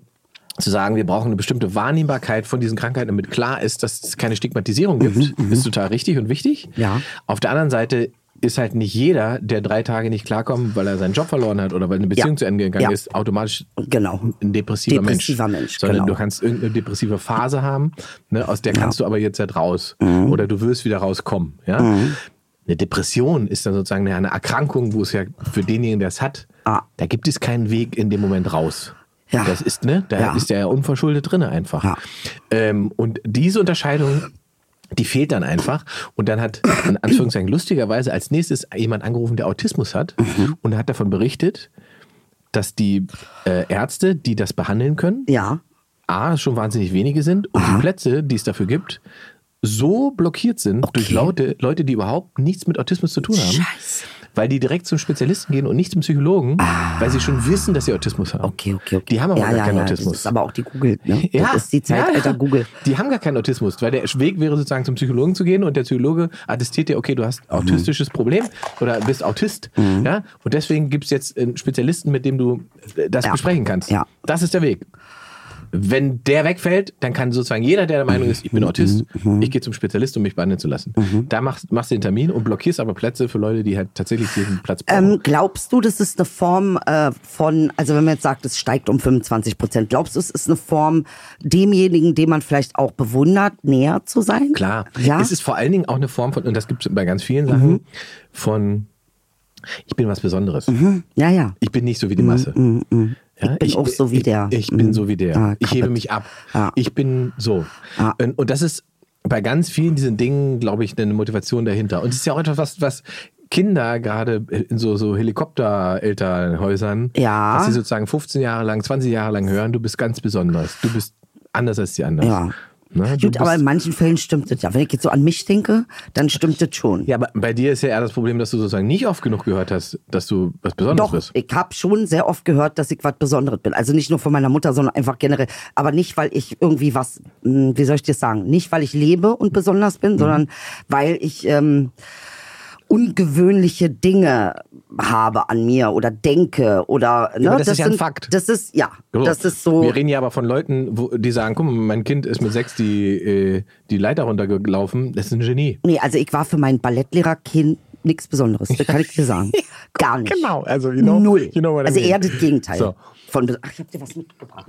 zu sagen, wir brauchen eine bestimmte Wahrnehmbarkeit von diesen Krankheiten, damit klar ist, dass es keine Stigmatisierung gibt, ist total richtig und wichtig. Mhm, Ja. Auf der anderen Seite ist halt nicht jeder, der drei Tage nicht klarkommt, weil er seinen Job verloren hat oder weil eine Beziehung Ja. zu Ende gegangen Ja. ist, automatisch Genau. ein depressiver, Depressiver Mensch. Mensch, Sondern genau. du kannst irgendeine depressive Phase haben, ne, aus der kannst du aber jetzt halt raus. Mhm. Oder du wirst wieder rauskommen. Ja? Eine Depression ist dann sozusagen eine Erkrankung, wo es ja für denjenigen, der es hat, Ah. da gibt es keinen Weg in dem Moment raus. Ja. Das ist, ne? Da Ja. ist der ja unverschuldet drin einfach. Ja. Ähm, und diese Unterscheidung, die fehlt dann einfach. Und dann hat, in Anführungszeichen, lustigerweise als nächstes jemand angerufen, der Autismus hat Mhm. und hat davon berichtet, dass die äh, Ärzte, die das behandeln können, Ja. A, schon wahnsinnig wenige sind und die Plätze, die es dafür gibt, so blockiert sind durch Leute, Leute, die überhaupt nichts mit Autismus zu tun haben. Scheiße. Weil die direkt zum Spezialisten gehen und nicht zum Psychologen, weil sie schon wissen, dass sie Autismus haben. Ah. Okay, okay, okay. Die haben aber ja, gar ja, keinen ja. Autismus. Das ist aber auch die Google, ne? Das ist die Zeitalter ja. Google. Die haben gar keinen Autismus, weil der Weg wäre sozusagen zum Psychologen zu gehen und der Psychologe attestiert dir, okay, du hast ein autistisches Problem oder bist Autist. Mhm. Ja? Und deswegen gibt es jetzt einen Spezialisten, mit dem du äh, das Ja. besprechen kannst. Ja. Das ist der Weg. Wenn der wegfällt, dann kann sozusagen jeder, der der Meinung ist, ich bin Autist, ich gehe zum Spezialist, um mich behandeln zu lassen. Da machst, machst du den Termin und blockierst aber Plätze für Leute, die halt tatsächlich diesen Platz brauchen. Ähm, glaubst du, das ist eine Form äh, von, also wenn man jetzt sagt, es steigt um 25 Prozent, glaubst du, es ist eine Form, demjenigen, den man vielleicht auch bewundert, näher zu sein? Klar. Ja. Es ist vor allen Dingen auch eine Form von, und das gibt es bei ganz vielen Sachen, von ich bin was Besonderes. ja, ja. Ich bin nicht so wie die Masse. Ja, Ich bin auch so wie ich, der. Ich, bin Mhm. so wie der. Ah, ich hebe mich ab. Ja. Ich bin so. Ja. Und, das ist bei ganz vielen diesen Dingen, glaube ich, eine Motivation dahinter. Und es ist ja auch etwas, was, was Kinder gerade in so, so Helikopterelternhäusern, Ja. was sie sozusagen 15 Jahre lang, 20 Jahre lang hören, du bist ganz besonders. Du bist anders als die anderen. Ja. Ne? Gut, aber in manchen Fällen stimmt das ja. Wenn ich jetzt so an mich denke, dann stimmt das schon. Ja, aber bei dir ist ja eher das Problem, dass du sozusagen nicht oft genug gehört hast, dass du was Besonderes Doch, bist. ich habe schon sehr oft gehört, dass ich was Besonderes bin. Also nicht nur von meiner Mutter, sondern einfach generell. Aber nicht, weil ich irgendwie was, mh, wie soll ich das sagen? Nicht, weil ich lebe und besonders Mhm. bin, sondern weil ich ähm, ungewöhnliche Dinge habe an mir oder denke oder. Ne? aber das ist ja ein sind, Fakt. Das ist, ja, So. das ist so. Wir reden ja aber von Leuten, wo, die sagen, guck mal, mein Kind ist mit sechs die, äh, die Leiter runtergelaufen. Das ist ein Genie. Nee, also ich war für meinen Ballettlehrer-Kind nichts Besonderes. Das kann ich dir sagen. Gar nicht. Genau, also you know, Null. you know what I also eher das Gegenteil. So. Von, Ach, ich hab dir was mitgebracht.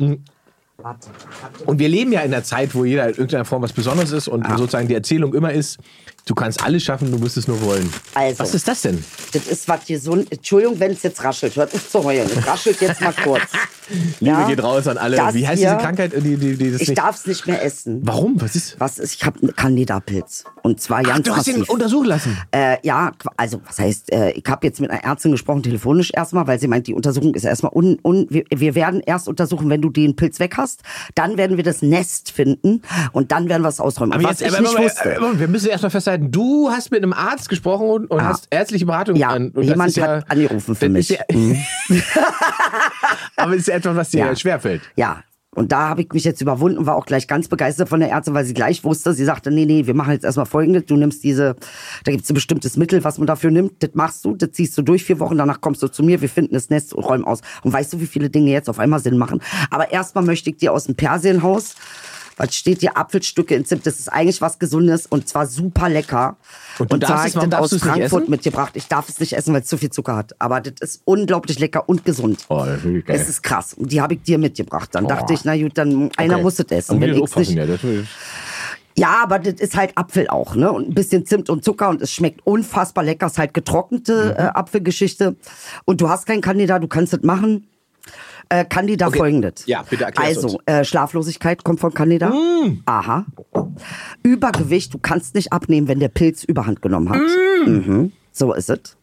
Warte. warte. Und wir leben ja in einer Zeit, wo jeder in irgendeiner Form was Besonderes ist und sozusagen die Erzählung immer ist, du kannst alles schaffen, du musst es nur wollen. Also. Was ist das denn? Das ist was gesund. Entschuldigung, wenn es jetzt raschelt. Hört auf zu heulen. Es raschelt jetzt mal kurz. Liebe Ja? geht raus an alle. Das Wie heißt hier- diese Krankheit? Die, die, die Ich darf es nicht mehr essen. Warum? Was ist? Was ist? Ich habe einen Candida-Pilz. Und zwar ganz du hast ihn untersuchen lassen. Äh, ja, also was heißt, äh, ich habe jetzt mit einer Ärztin gesprochen, telefonisch erstmal, weil sie meint, die Untersuchung ist erstmal un, un wir, wir werden erst untersuchen, wenn du den Pilz weg hast, dann werden wir das Nest finden und dann werden wir es ausräumen. Aber was jetzt, aber, nicht aber, aber, wir müssen erstmal festhalten, du hast mit einem Arzt gesprochen und, und hast ärztliche Beratung Ja, an. Und das jemand ja, hat angerufen für mich. Mhm. Ja, aber es ist ja etwas, was dir Ja. schwerfällt. Ja. Und da habe ich mich jetzt überwunden, war auch gleich ganz begeistert von der Ärztin, weil sie gleich wusste, sie sagte, nee, nee, wir machen jetzt erstmal folgendes, du nimmst diese, da gibt es ein bestimmtes Mittel, was man dafür nimmt, das machst du, das ziehst du durch vier Wochen, danach kommst du zu mir, wir finden das Nest und räumen aus. Und weißt du, wie viele Dinge jetzt auf einmal Sinn machen? Aber erstmal möchte ich dir aus dem Persienhaus, was steht hier, Apfelstücke in Zimt, das ist eigentlich was Gesundes und zwar super lecker. Und du zwar darfst hab es- ich das aus Frankfurt mitgebracht. Ich darf es nicht essen, weil es zu viel Zucker hat. Aber das ist unglaublich lecker und gesund. Oh, das ist geil. Es ist krass. Und die habe ich dir mitgebracht. Dann dachte ich, na gut, dann einer Okay. muss es essen. Und Wenn das ich's nicht, ja, das will- ja, aber das ist halt Apfel auch, ne? Und ein bisschen Zimt und Zucker und es schmeckt unfassbar lecker. Es ist halt getrocknete Mhm. äh, Apfelgeschichte. Und du hast keinen Candida, du kannst es machen. Äh, Candida Okay. folgendes. Ja, bitte erklär's Also, äh, Schlaflosigkeit kommt von Candida. Mm. Aha. Übergewicht, du kannst nicht abnehmen, wenn der Pilz Überhand genommen hat. Mm. Mhm. So ist es.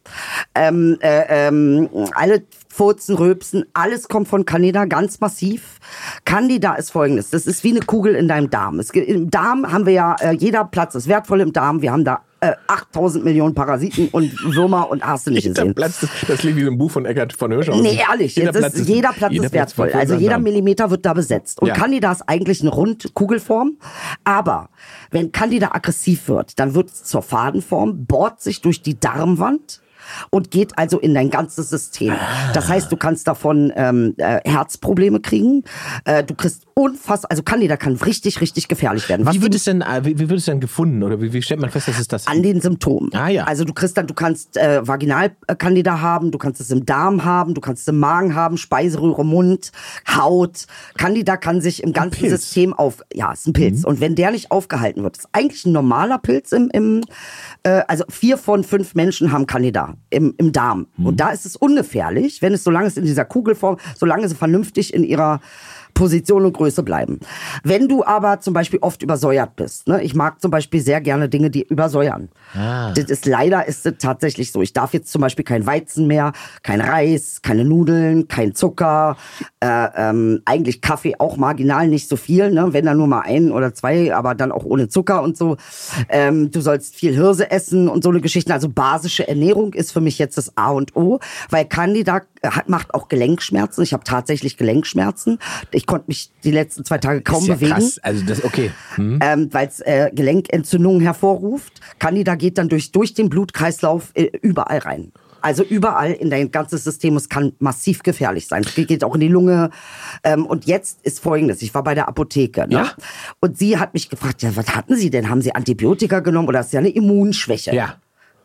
Ähm, äh, ähm, alle Furzen, Rülpsen, alles kommt von Candida, ganz massiv. Candida ist folgendes, das ist wie eine Kugel in deinem Darm. Es, Im Darm haben wir ja, äh, jeder Platz ist wertvoll im Darm. Wir haben da äh, 8000 Millionen Parasiten und Würmer und hast du nicht Jeder gesehen. Platz, das, klingt wie so ein Buch von Eckhard von Hirschhausen. Nee, ehrlich, jetzt ist, jeder Platz jeder ist wertvoll. wertvoll also jeder Millimeter wird da besetzt. Und Ja. Candida ist eigentlich eine Rundkugelform. Aber wenn Candida aggressiv wird, dann wird es zur Fadenform, bohrt sich durch die Darmwand und geht also in dein ganzes System. Das heißt, du kannst davon ähm, äh, Herzprobleme kriegen. Äh, du kriegst unfassbar, also Candida kann richtig, richtig gefährlich werden. Was Wie wird es denn, äh, wie, wie wird es denn gefunden oder wie, wie stellt man fest, dass es das an den Symptomen. Ah, ja. Also du kriegst dann, du kannst äh, Vaginalcandida haben, du kannst es im Darm haben, du kannst es im Magen haben, Speiseröhre, Mund, Haut. Candida kann sich im ganzen. System auf, ja, ist ein Mhm. Pilz. Und wenn der nicht aufgehalten wird, ist eigentlich ein normaler Pilz im, im äh, also vier von fünf Menschen haben Candida im, im Darm. Mhm. Und da ist es ungefährlich, wenn es, solange es in dieser Kugelform, solange sie vernünftig in ihrer Position und Größe bleiben. Wenn du aber zum Beispiel oft übersäuert bist, ne? ich mag zum Beispiel sehr gerne Dinge, die übersäuern. Das ist leider ist es tatsächlich so. Ich darf jetzt zum Beispiel kein Weizen mehr, kein Reis, keine Nudeln, kein Zucker, äh, ähm, eigentlich Kaffee auch marginal nicht so viel, ne? wenn dann nur mal ein oder zwei, aber dann auch ohne Zucker und so. Ähm, du sollst viel Hirse essen und so eine Geschichte. Also basische Ernährung ist für mich jetzt das A und O, weil Candida macht auch Gelenkschmerzen. Ich habe tatsächlich Gelenkschmerzen. Ich konnte mich die letzten zwei Tage kaum ja bewegen krass. Also das, okay. Hm. ähm, weil es äh, Gelenkentzündungen hervorruft. Candida geht dann durch, durch den Blutkreislauf äh, überall rein. Also überall in dein ganzes System. Es kann massiv gefährlich sein. Es geht auch in die Lunge. Ähm, und jetzt ist folgendes. Ich war bei der Apotheke. Ne? Ja. Und sie hat mich gefragt, ja, was hatten Sie denn? Haben Sie Antibiotika genommen oder ist ja eine Immunschwäche? Ja.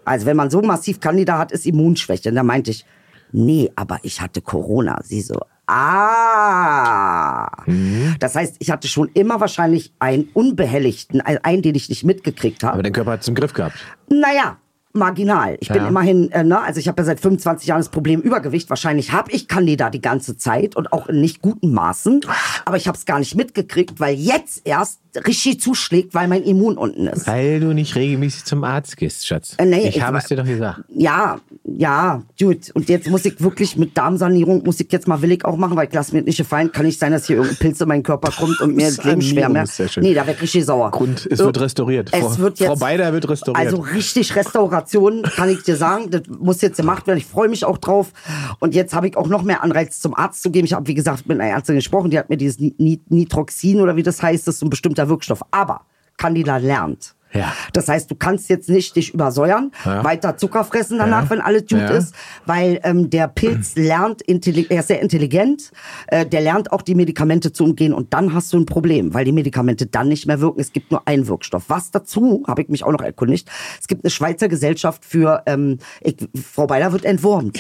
Also wenn man so massiv Candida hat, ist Immunschwäche. Und da meinte ich, nee, aber ich hatte Corona. Sie so, ah. Mhm. Das heißt, ich hatte schon immer wahrscheinlich einen unbehelligten, einen, den ich nicht mitgekriegt habe. Aber dein Körper hat es im Griff gehabt. Naja, marginal. Ich bin Ja. immerhin, äh, ne, also ich habe ja seit 25 Jahren das Problem Übergewicht. Wahrscheinlich habe ich Candida die ganze Zeit und auch in nicht guten Maßen. Aber ich habe es gar nicht mitgekriegt, weil jetzt erst richtig zuschlägt, weil mein Immun unten ist. Weil du nicht regelmäßig zum Arzt gehst, Schatz. Äh, nee, ich ich habe es dir doch gesagt. Ja, ja, gut. Und jetzt muss ich wirklich mit Darmsanierung, muss ich jetzt mal willig auch machen, weil ich lasse mir nicht gefallen. Kann nicht sein, dass hier irgendein Pilz in meinen Körper kommt und mir das Leben schwer schön. Nee, da wird richtig sauer. Grund, es wird restauriert. Es Frau, wird jetzt, Frau Beider wird restauriert. Also richtig Restauration, kann ich dir sagen. Das muss jetzt gemacht werden. Ich freue mich auch drauf. Und jetzt habe ich auch noch mehr Anreiz, zum Arzt zu gehen. Ich habe, wie gesagt, mit einer Ärztin gesprochen. Die hat mir dieses Ni- Ni- Nitroxin oder wie das heißt, das ist ein bestimmter Wirkstoff. Aber Candida lernt. Ja. Das heißt, du kannst jetzt nicht dich übersäuern, Ja. weiter Zucker fressen danach, Ja. wenn alles gut ist, weil ähm, der Pilz lernt, er ist sehr intelligent, äh, der lernt auch die Medikamente zu umgehen und dann hast du ein Problem, weil die Medikamente dann nicht mehr wirken. Es gibt nur einen Wirkstoff. Was dazu, habe ich mich auch noch erkundigt, es gibt eine Schweizer Gesellschaft für, ähm, ich, Frau Beider wird entwurmt.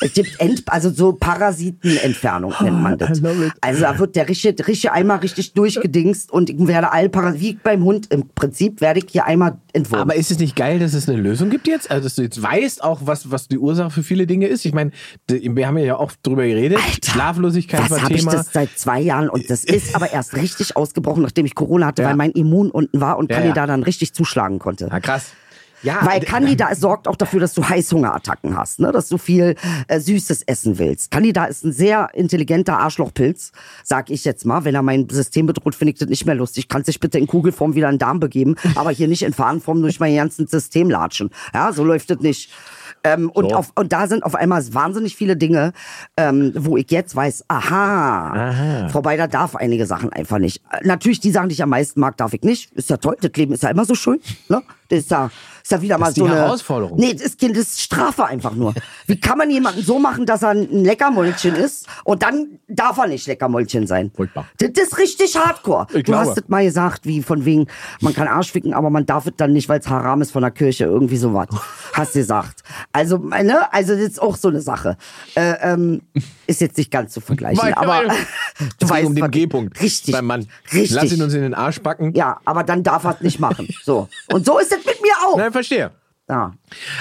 Es gibt Ent, also so Parasitenentfernung nennt man das. Also da wird der richtige, richtige einmal richtig durchgedingst und ich werde all Parasiten, wie beim Hund im Prinzip, werde ich hier einmal entwurmt. Aber ist es nicht geil, dass es eine Lösung gibt jetzt? Also, dass du jetzt weißt auch, was, was die Ursache für viele Dinge ist? Ich meine, wir haben ja auch drüber geredet. Schlaflosigkeit Was war habe ich Thema. das seit zwei Jahren und das ist aber erst richtig ausgebrochen, nachdem ich Corona hatte, Ja. weil mein Immun unten war und Ja, Candida ja. dann richtig zuschlagen konnte. Ja, krass. Ja, Weil Candida sorgt auch dafür, dass du Heißhungerattacken hast, ne? dass du viel äh, Süßes essen willst. Candida ist ein sehr intelligenter Arschlochpilz, sag ich jetzt mal. Wenn er mein System bedroht, finde ich das nicht mehr lustig. Kannst dich bitte in Kugelform wieder in den Darm begeben, aber hier nicht in Fahnenform durch mein ganzes System latschen. Ja, so läuft das nicht. Ähm, und, So. auf, und da sind auf einmal wahnsinnig viele Dinge, ähm, wo ich jetzt weiß, aha, Frau Beider darf einige Sachen einfach nicht. Natürlich die Sachen, die ich am meisten mag, darf ich nicht. Ist ja toll, das Leben ist ja immer so schön. Ne? Das ist ja, ist ja wieder mal die so eine Herausforderung. Nee, das ist, das ist Strafe einfach nur. Wie kann man jemanden so machen, dass er ein Leckermäulchen ist und dann darf er nicht Leckermäulchen sein? Furchtbar. Das ist richtig hardcore. Ich du glaube. hast das mal gesagt, wie von wegen, man kann Arsch ficken, aber man darf es dann nicht, weil es Haram ist von der Kirche, irgendwie sowas. Hast du gesagt. Also, ne, also das ist auch so eine Sache. Äh, ähm, ist jetzt nicht ganz zu vergleichen, Weil- aber du ging um den G-Punkt. Richtig. Beim Mann. Richtig. Lass ihn uns in den Arsch packen. ja, aber dann darf er es nicht machen. So. Und so ist es mit mir auch. Na, verstehe. Ja.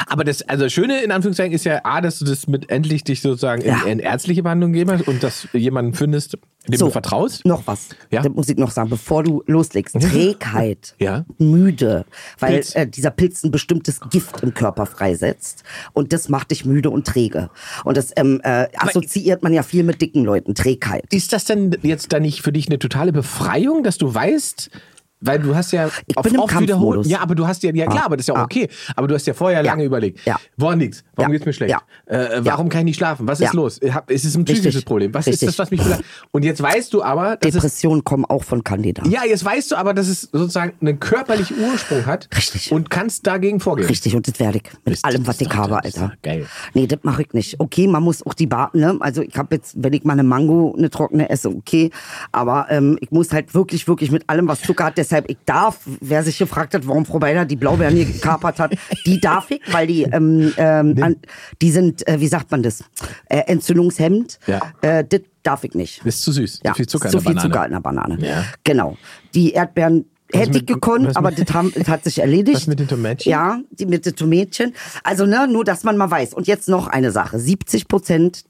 Aber das, also das Schöne in Anführungszeichen ist ja A, dass du das mit endlich dich sozusagen in, Ja. in ärztliche Behandlung geben hast und dass jemanden findest, dem du vertraust. Noch was. Ja. Das muss ich noch sagen, bevor du loslegst. Trägheit. Ja. Müde. Weil Pilz. äh, dieser Pilz ein bestimmtes Gift im Körper freisetzt. Und das macht dich müde und träge. Und das ähm, äh, assoziiert man ja viel mit dicken Leuten. Trägheit. Ist das denn jetzt dann nicht für dich eine totale Befreiung, dass du weißt, weil du hast ja Ich bin im oft Kampfmodus. Ja, aber du hast ja, ja klar, aber das ist ja auch Ah. okay. Aber du hast ja vorher lange überlegt. Ja. Woran liegt's? Warum Ja. geht's mir schlecht? Ja. Äh, warum kann ich nicht schlafen? Was ist Ja. los? Hab- Ist es ein psychisches Richtig. Problem? Was Richtig. ist das, was mich vielleicht... Und jetzt weißt du aber, dass es Depressionen kommen auch von Candida. Ja, jetzt weißt du aber, dass es sozusagen einen körperlichen Ursprung hat. Richtig. Und kannst dagegen vorgehen. Richtig, und das werde ich. Mit Ist- allem, das was ich habe, das Alter. geil. Nee, das mache ich nicht. Okay, man muss auch die Bar, ne? Also ich habe jetzt, wenn ich mal eine Mango, eine trockene esse, okay. Aber ähm, ich muss halt wirklich, wirklich mit allem, was Zucker hat. Deshalb, ich darf, wer sich gefragt hat, warum Frau Beider die Blaubeeren hier gekapert hat, die darf ich, weil die, ähm, ähm, an, die sind, äh, wie sagt man das? Äh, entzündungshemmend. Ja. Äh, das darf ich nicht. Ist zu süß. Ja, zu viel Zucker zu in der viel Banane. Zucker in der Banane. Ja. Genau. Die Erdbeeren hätte mit- ich gekonnt, aber das, haben, das hat sich erledigt. Was mit den Tomätchen? Ja, die mit den Tomätchen. Also ne, nur, dass man mal weiß. Und jetzt noch eine Sache. 70 Prozent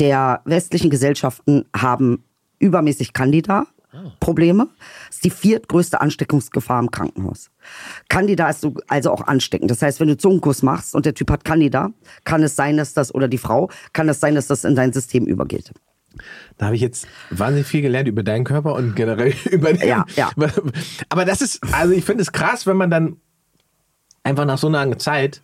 der westlichen Gesellschaften haben übermäßig Candida. Probleme. Das ist die viertgrößte Ansteckungsgefahr im Krankenhaus. Candida ist so, also auch ansteckend. Das heißt, wenn du Zungenkuss machst und der Typ hat Candida, kann es sein, dass das, oder die Frau, kann es sein, dass das in dein System übergeht. Da habe ich jetzt wahnsinnig viel gelernt über deinen Körper und generell über den. Ja, ja. Aber das ist, also ich finde es krass, wenn man dann einfach nach so einer langen Zeit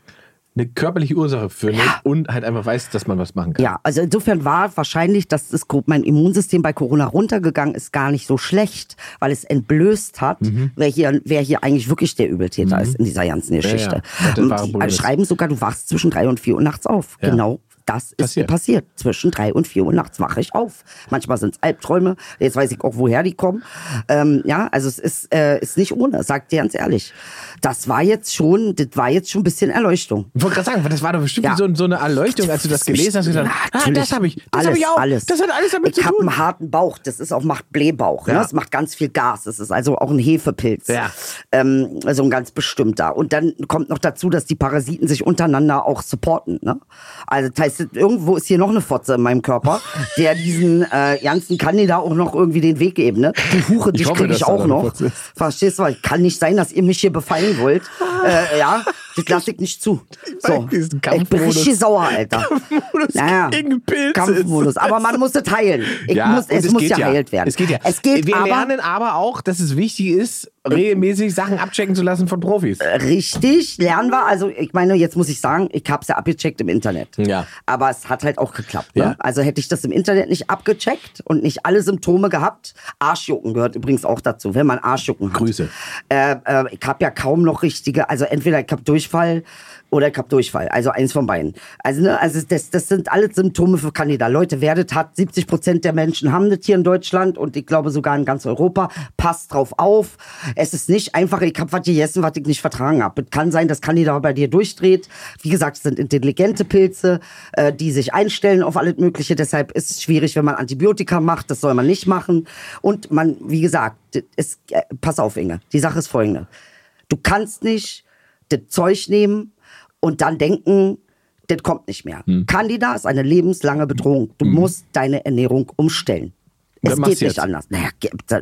eine körperliche Ursache findet und halt einfach weiß, dass man was machen kann. Ja, also insofern war wahrscheinlich, dass das, mein Immunsystem bei Corona runtergegangen ist, gar nicht so schlecht, weil es entblößt hat, Mhm. wer, hier, wer hier eigentlich wirklich der Übeltäter ist in dieser ganzen Geschichte. ja. Wohl die schreiben sogar, du wachst zwischen drei und vier Uhr nachts auf. Ja. Genau. Das ist Passiert. passiert. Zwischen drei und vier Uhr nachts wache ich auf. Manchmal sind es Albträume. Jetzt weiß ich auch, woher die kommen. Ähm, ja, also es ist, äh, ist nicht ohne, sagt dir ganz ehrlich. Das war jetzt schon, das war jetzt schon ein bisschen Erleuchtung. Ich wollte gerade sagen, das war doch bestimmt Ja. so, so eine Erleuchtung, als du das gelesen hast. Und gesagt, ah, das habe ich, das alles, habe ich auch. Alles. Das hat alles damit ich zu habe tun. einen harten Bauch. Das ist auch macht Blähbauch. Ja. Ne? Es macht ganz viel Gas. Es ist also auch ein Hefepilz. Ja. Ähm, also ein ganz bestimmter. Und dann kommt noch dazu, dass die Parasiten sich untereinander auch supporten. Ne? Also das heißt, irgendwo ist hier noch eine Fotze in meinem Körper, der diesen äh, ganzen Kandidat auch noch irgendwie den Weg geben. Ne? Die Huche, dich hoffe, kriege ich auch noch. Verstehst du? Kann nicht sein, dass ihr mich hier befallen wollt. Äh, ja, das lasse ich nicht zu. So. diesen Ich bin Kampfmodus. richtig sauer, Alter. Kampfmodus gegen Pilze Kampfmodus. Aber man muss es heilen. Ich muss, und es, muss ja geheilt werden. Es geht ja. Es geht Wir aber lernen aber auch, dass es wichtig ist, regelmäßig Sachen abchecken zu lassen von Profis. richtig, lernen wir. Also ich meine, jetzt muss ich sagen, ich habe es ja abgecheckt im Internet. Ja. Aber es hat halt auch geklappt. Ne? Ja. Also hätte ich das im Internet nicht abgecheckt und nicht alle Symptome gehabt. Arschjucken gehört übrigens auch dazu, wenn man Arschjucken hat. Grüße. Äh, äh, ich habe ja kaum noch richtige, also entweder ich habe Durchfall oder ich habe Durchfall. Also eins von beiden. Also, ne, also das, das sind alles Symptome für Candida. Leute, werdet hat, 70 Prozent der Menschen haben das hier in Deutschland und ich glaube sogar in ganz Europa. Passt drauf auf. Es ist nicht einfach, ich habe was gegessen, was ich nicht vertragen habe. Es kann sein, dass Candida bei dir durchdreht. Wie gesagt, es sind intelligente Pilze, äh, die sich einstellen auf alles Mögliche. Deshalb ist es schwierig, wenn man Antibiotika macht. Das soll man nicht machen. Und man, wie gesagt, ist, äh, pass auf, Inge. Die Sache ist folgende. Du kannst nicht das Zeug nehmen und dann denken, das kommt nicht mehr. Hm. Candida ist eine lebenslange Bedrohung. Du musst deine Ernährung umstellen. Es geht nicht jetzt? anders. Naja,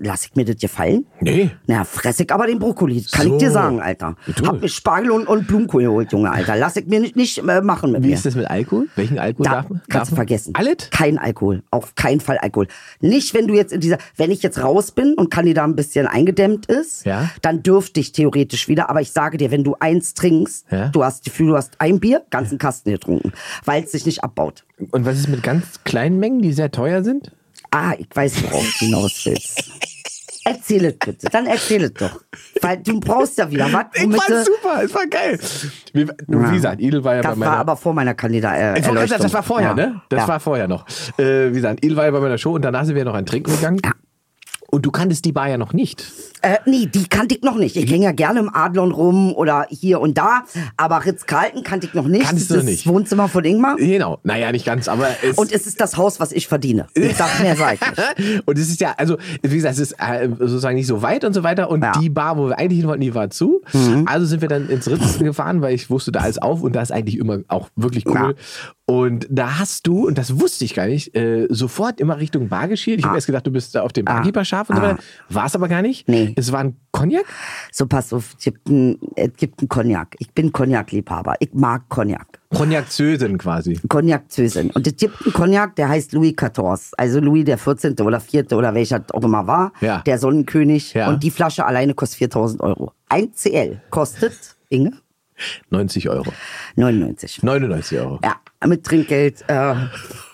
lass ich mir das gefallen? Nee. Naja, fress ich aber den Brokkoli. Kann So. ich dir sagen, Alter. Du. Hab mir Spargel und, und Blumenkohl geholt, Junge, Alter. Lass ich mir nicht, nicht äh, machen mit Wie mir. ist das mit Alkohol? Welchen Alkohol Da darf man? kannst darf du man? vergessen. Alles? Kein Alkohol. Auf keinen Fall Alkohol. Nicht, wenn du jetzt in dieser, wenn ich jetzt raus bin und Candida ein bisschen eingedämmt ist, Ja. dann dürfte ich theoretisch wieder. Aber ich sage dir, wenn du eins trinkst, Ja. du hast das Gefühl, du hast ein Bier, ganzen Kasten getrunken, weil es sich nicht abbaut. Und was ist mit ganz kleinen Mengen, die sehr teuer sind? Ah, ich weiß, worauf du hinaus willst. Erzähl es bitte. Dann erzähl es doch. Weil du brauchst ja wieder was. Ich du- super, es war geil. Wie, Ja. wie gesagt, Idel war ja bei Das meiner... war aber vor meiner Kandidat. Äh, Erleuchtung. das war vorher, Ja. ne? Das ja. war vorher noch. Äh, wie gesagt, Idel war ja bei meiner Show und danach sind wir noch ein Trinken gegangen. Und du kanntest die Bar ja noch nicht. Äh, nee, die kannte ich noch nicht. Ich hänge ja gerne im Adlon rum oder hier und da, aber Ritz-Carlton kannte ich noch nicht. Kannst du das nicht. Wohnzimmer von Ingmar. Genau. Naja, nicht ganz, aber es... Und es ist das Haus, was ich verdiene. Ich sag mehr sag ich und es ist ja, also, wie gesagt, es ist äh, sozusagen nicht so weit und so weiter. Und Ja. Mhm. die Bar, wo wir eigentlich hin wollten, die war zu. Also sind wir dann ins Ritz gefahren, weil ich wusste, da ist auf und da ist eigentlich immer auch wirklich cool. Und da hast du, und das wusste ich gar nicht, äh, sofort immer Richtung Bar geschielt. Ich habe erst gedacht, du bist da auf dem Barkeeper scharf und so weiter. War es aber gar nicht. Ah. Nee. Es war ein Cognac. So, pass auf, es gibt einen, es gibt einen Cognac. Ich bin Cognac-Liebhaber. Ich mag Cognac. Cognac-Zösen quasi. Cognac-Zösen. Und es gibt einen Cognac, der heißt Louis XIV. Also Louis der 14. oder 4. oder welcher auch immer war. Ja. Der Sonnenkönig. Ja. Und die Flasche alleine kostet 4000 Euro. Ein CL kostet, Inge, 90 Euro. 99. 99 Euro. Ja, mit Trinkgeld, äh,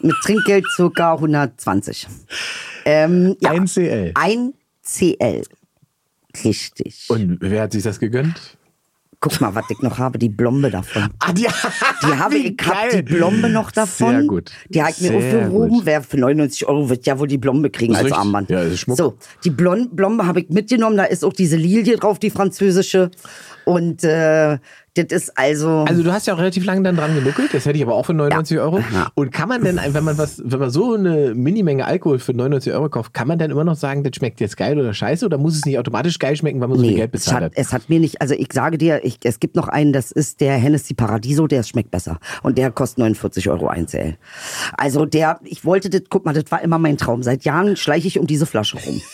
mit Trinkgeld circa 120. Ähm, ja, Ein CL. Ein CL. Richtig. Und wer hat sich das gegönnt? Guck mal, was ich noch habe, die Blombe davon. Ah, die, Die habe ich hab die Blombe noch davon. Sehr gut. Die habe ich mir aufgehoben. Wer für 99 Euro wird ja wohl die Blombe kriegen als richtig. Armband. Ja, ist Schmuck. So, die Blon Blombe habe ich mitgenommen. Da ist auch diese Lilie drauf, die französische. Und äh, das ist also. Also du hast ja auch relativ lange dann dran genuckelt, das hätte ich aber auch für 99 Euro. Ja. Und kann man denn, wenn man was, wenn man so eine Minimenge Alkohol für 99 Euro kauft, kann man dann immer noch sagen, das schmeckt jetzt geil oder scheiße oder muss es nicht automatisch geil schmecken, weil man so viel Nee, Geld es bezahlt hat, es hat mir nicht, also ich sage dir, ich, es gibt noch einen, das ist der Hennessy Paradiso, der schmeckt besser. Und der kostet 49 Euro 1 CL. Also der, ich wollte das, guck mal, das war immer mein Traum. Seit Jahren schleiche ich um diese Flasche rum.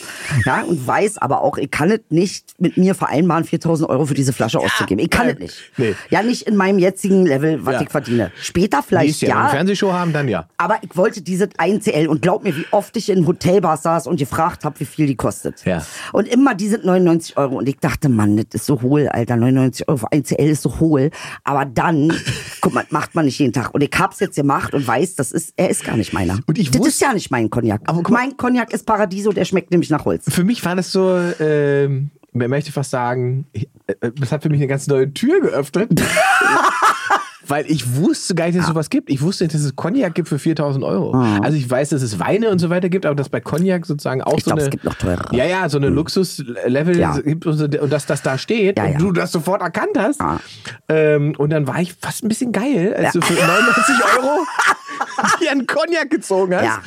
Ja, und weiß aber auch, ich kann es nicht mit mir vereinbaren, 4000 Euro für diese Flasche auszugeben. Ich kann es nicht. Nee. Ja, nicht in meinem jetzigen Level, was Ja. ich verdiene. Später vielleicht Nächstes Jahr, wenn wir eine Fernsehshow haben, dann ja. aber ich wollte diese 1CL und glaub mir, wie oft ich in Hotelbars saß und gefragt habe, wie viel die kostet. Ja. Und immer diese 99 Euro. Und ich dachte, Mann, das ist so hohl, Alter. 99 Euro für 1CL ist so hohl. Aber dann, guck mal, macht man nicht jeden Tag. Und ich hab's jetzt gemacht und weiß, das ist, er ist gar nicht meiner. Und ich das wusste- ist ja nicht mein Cognac. Aber mein Cognac ist Paradiso, der schmeckt nämlich nach Holz. Für mich war das so, ähm, möchte fast sagen, ich- äh, das hat für mich eine ganz neue Tür geöffnet. Weil ich wusste gar nicht, dass es sowas gibt. Ich wusste nicht, dass es Cognac gibt für 4000 Euro. Also ich weiß, dass es Weine und so weiter gibt, aber dass bei Cognac sozusagen auch Ich so glaub, eine. es gibt noch teurere. Ja, ja, so eine Luxus-Level Ja. gibt und, so, und dass das da steht Ja, und ja. du das sofort erkannt hast. Ja. Ähm, und dann war ich fast ein bisschen geil, als du für 99 Euro dir einen Cognac gezogen hast. Ja.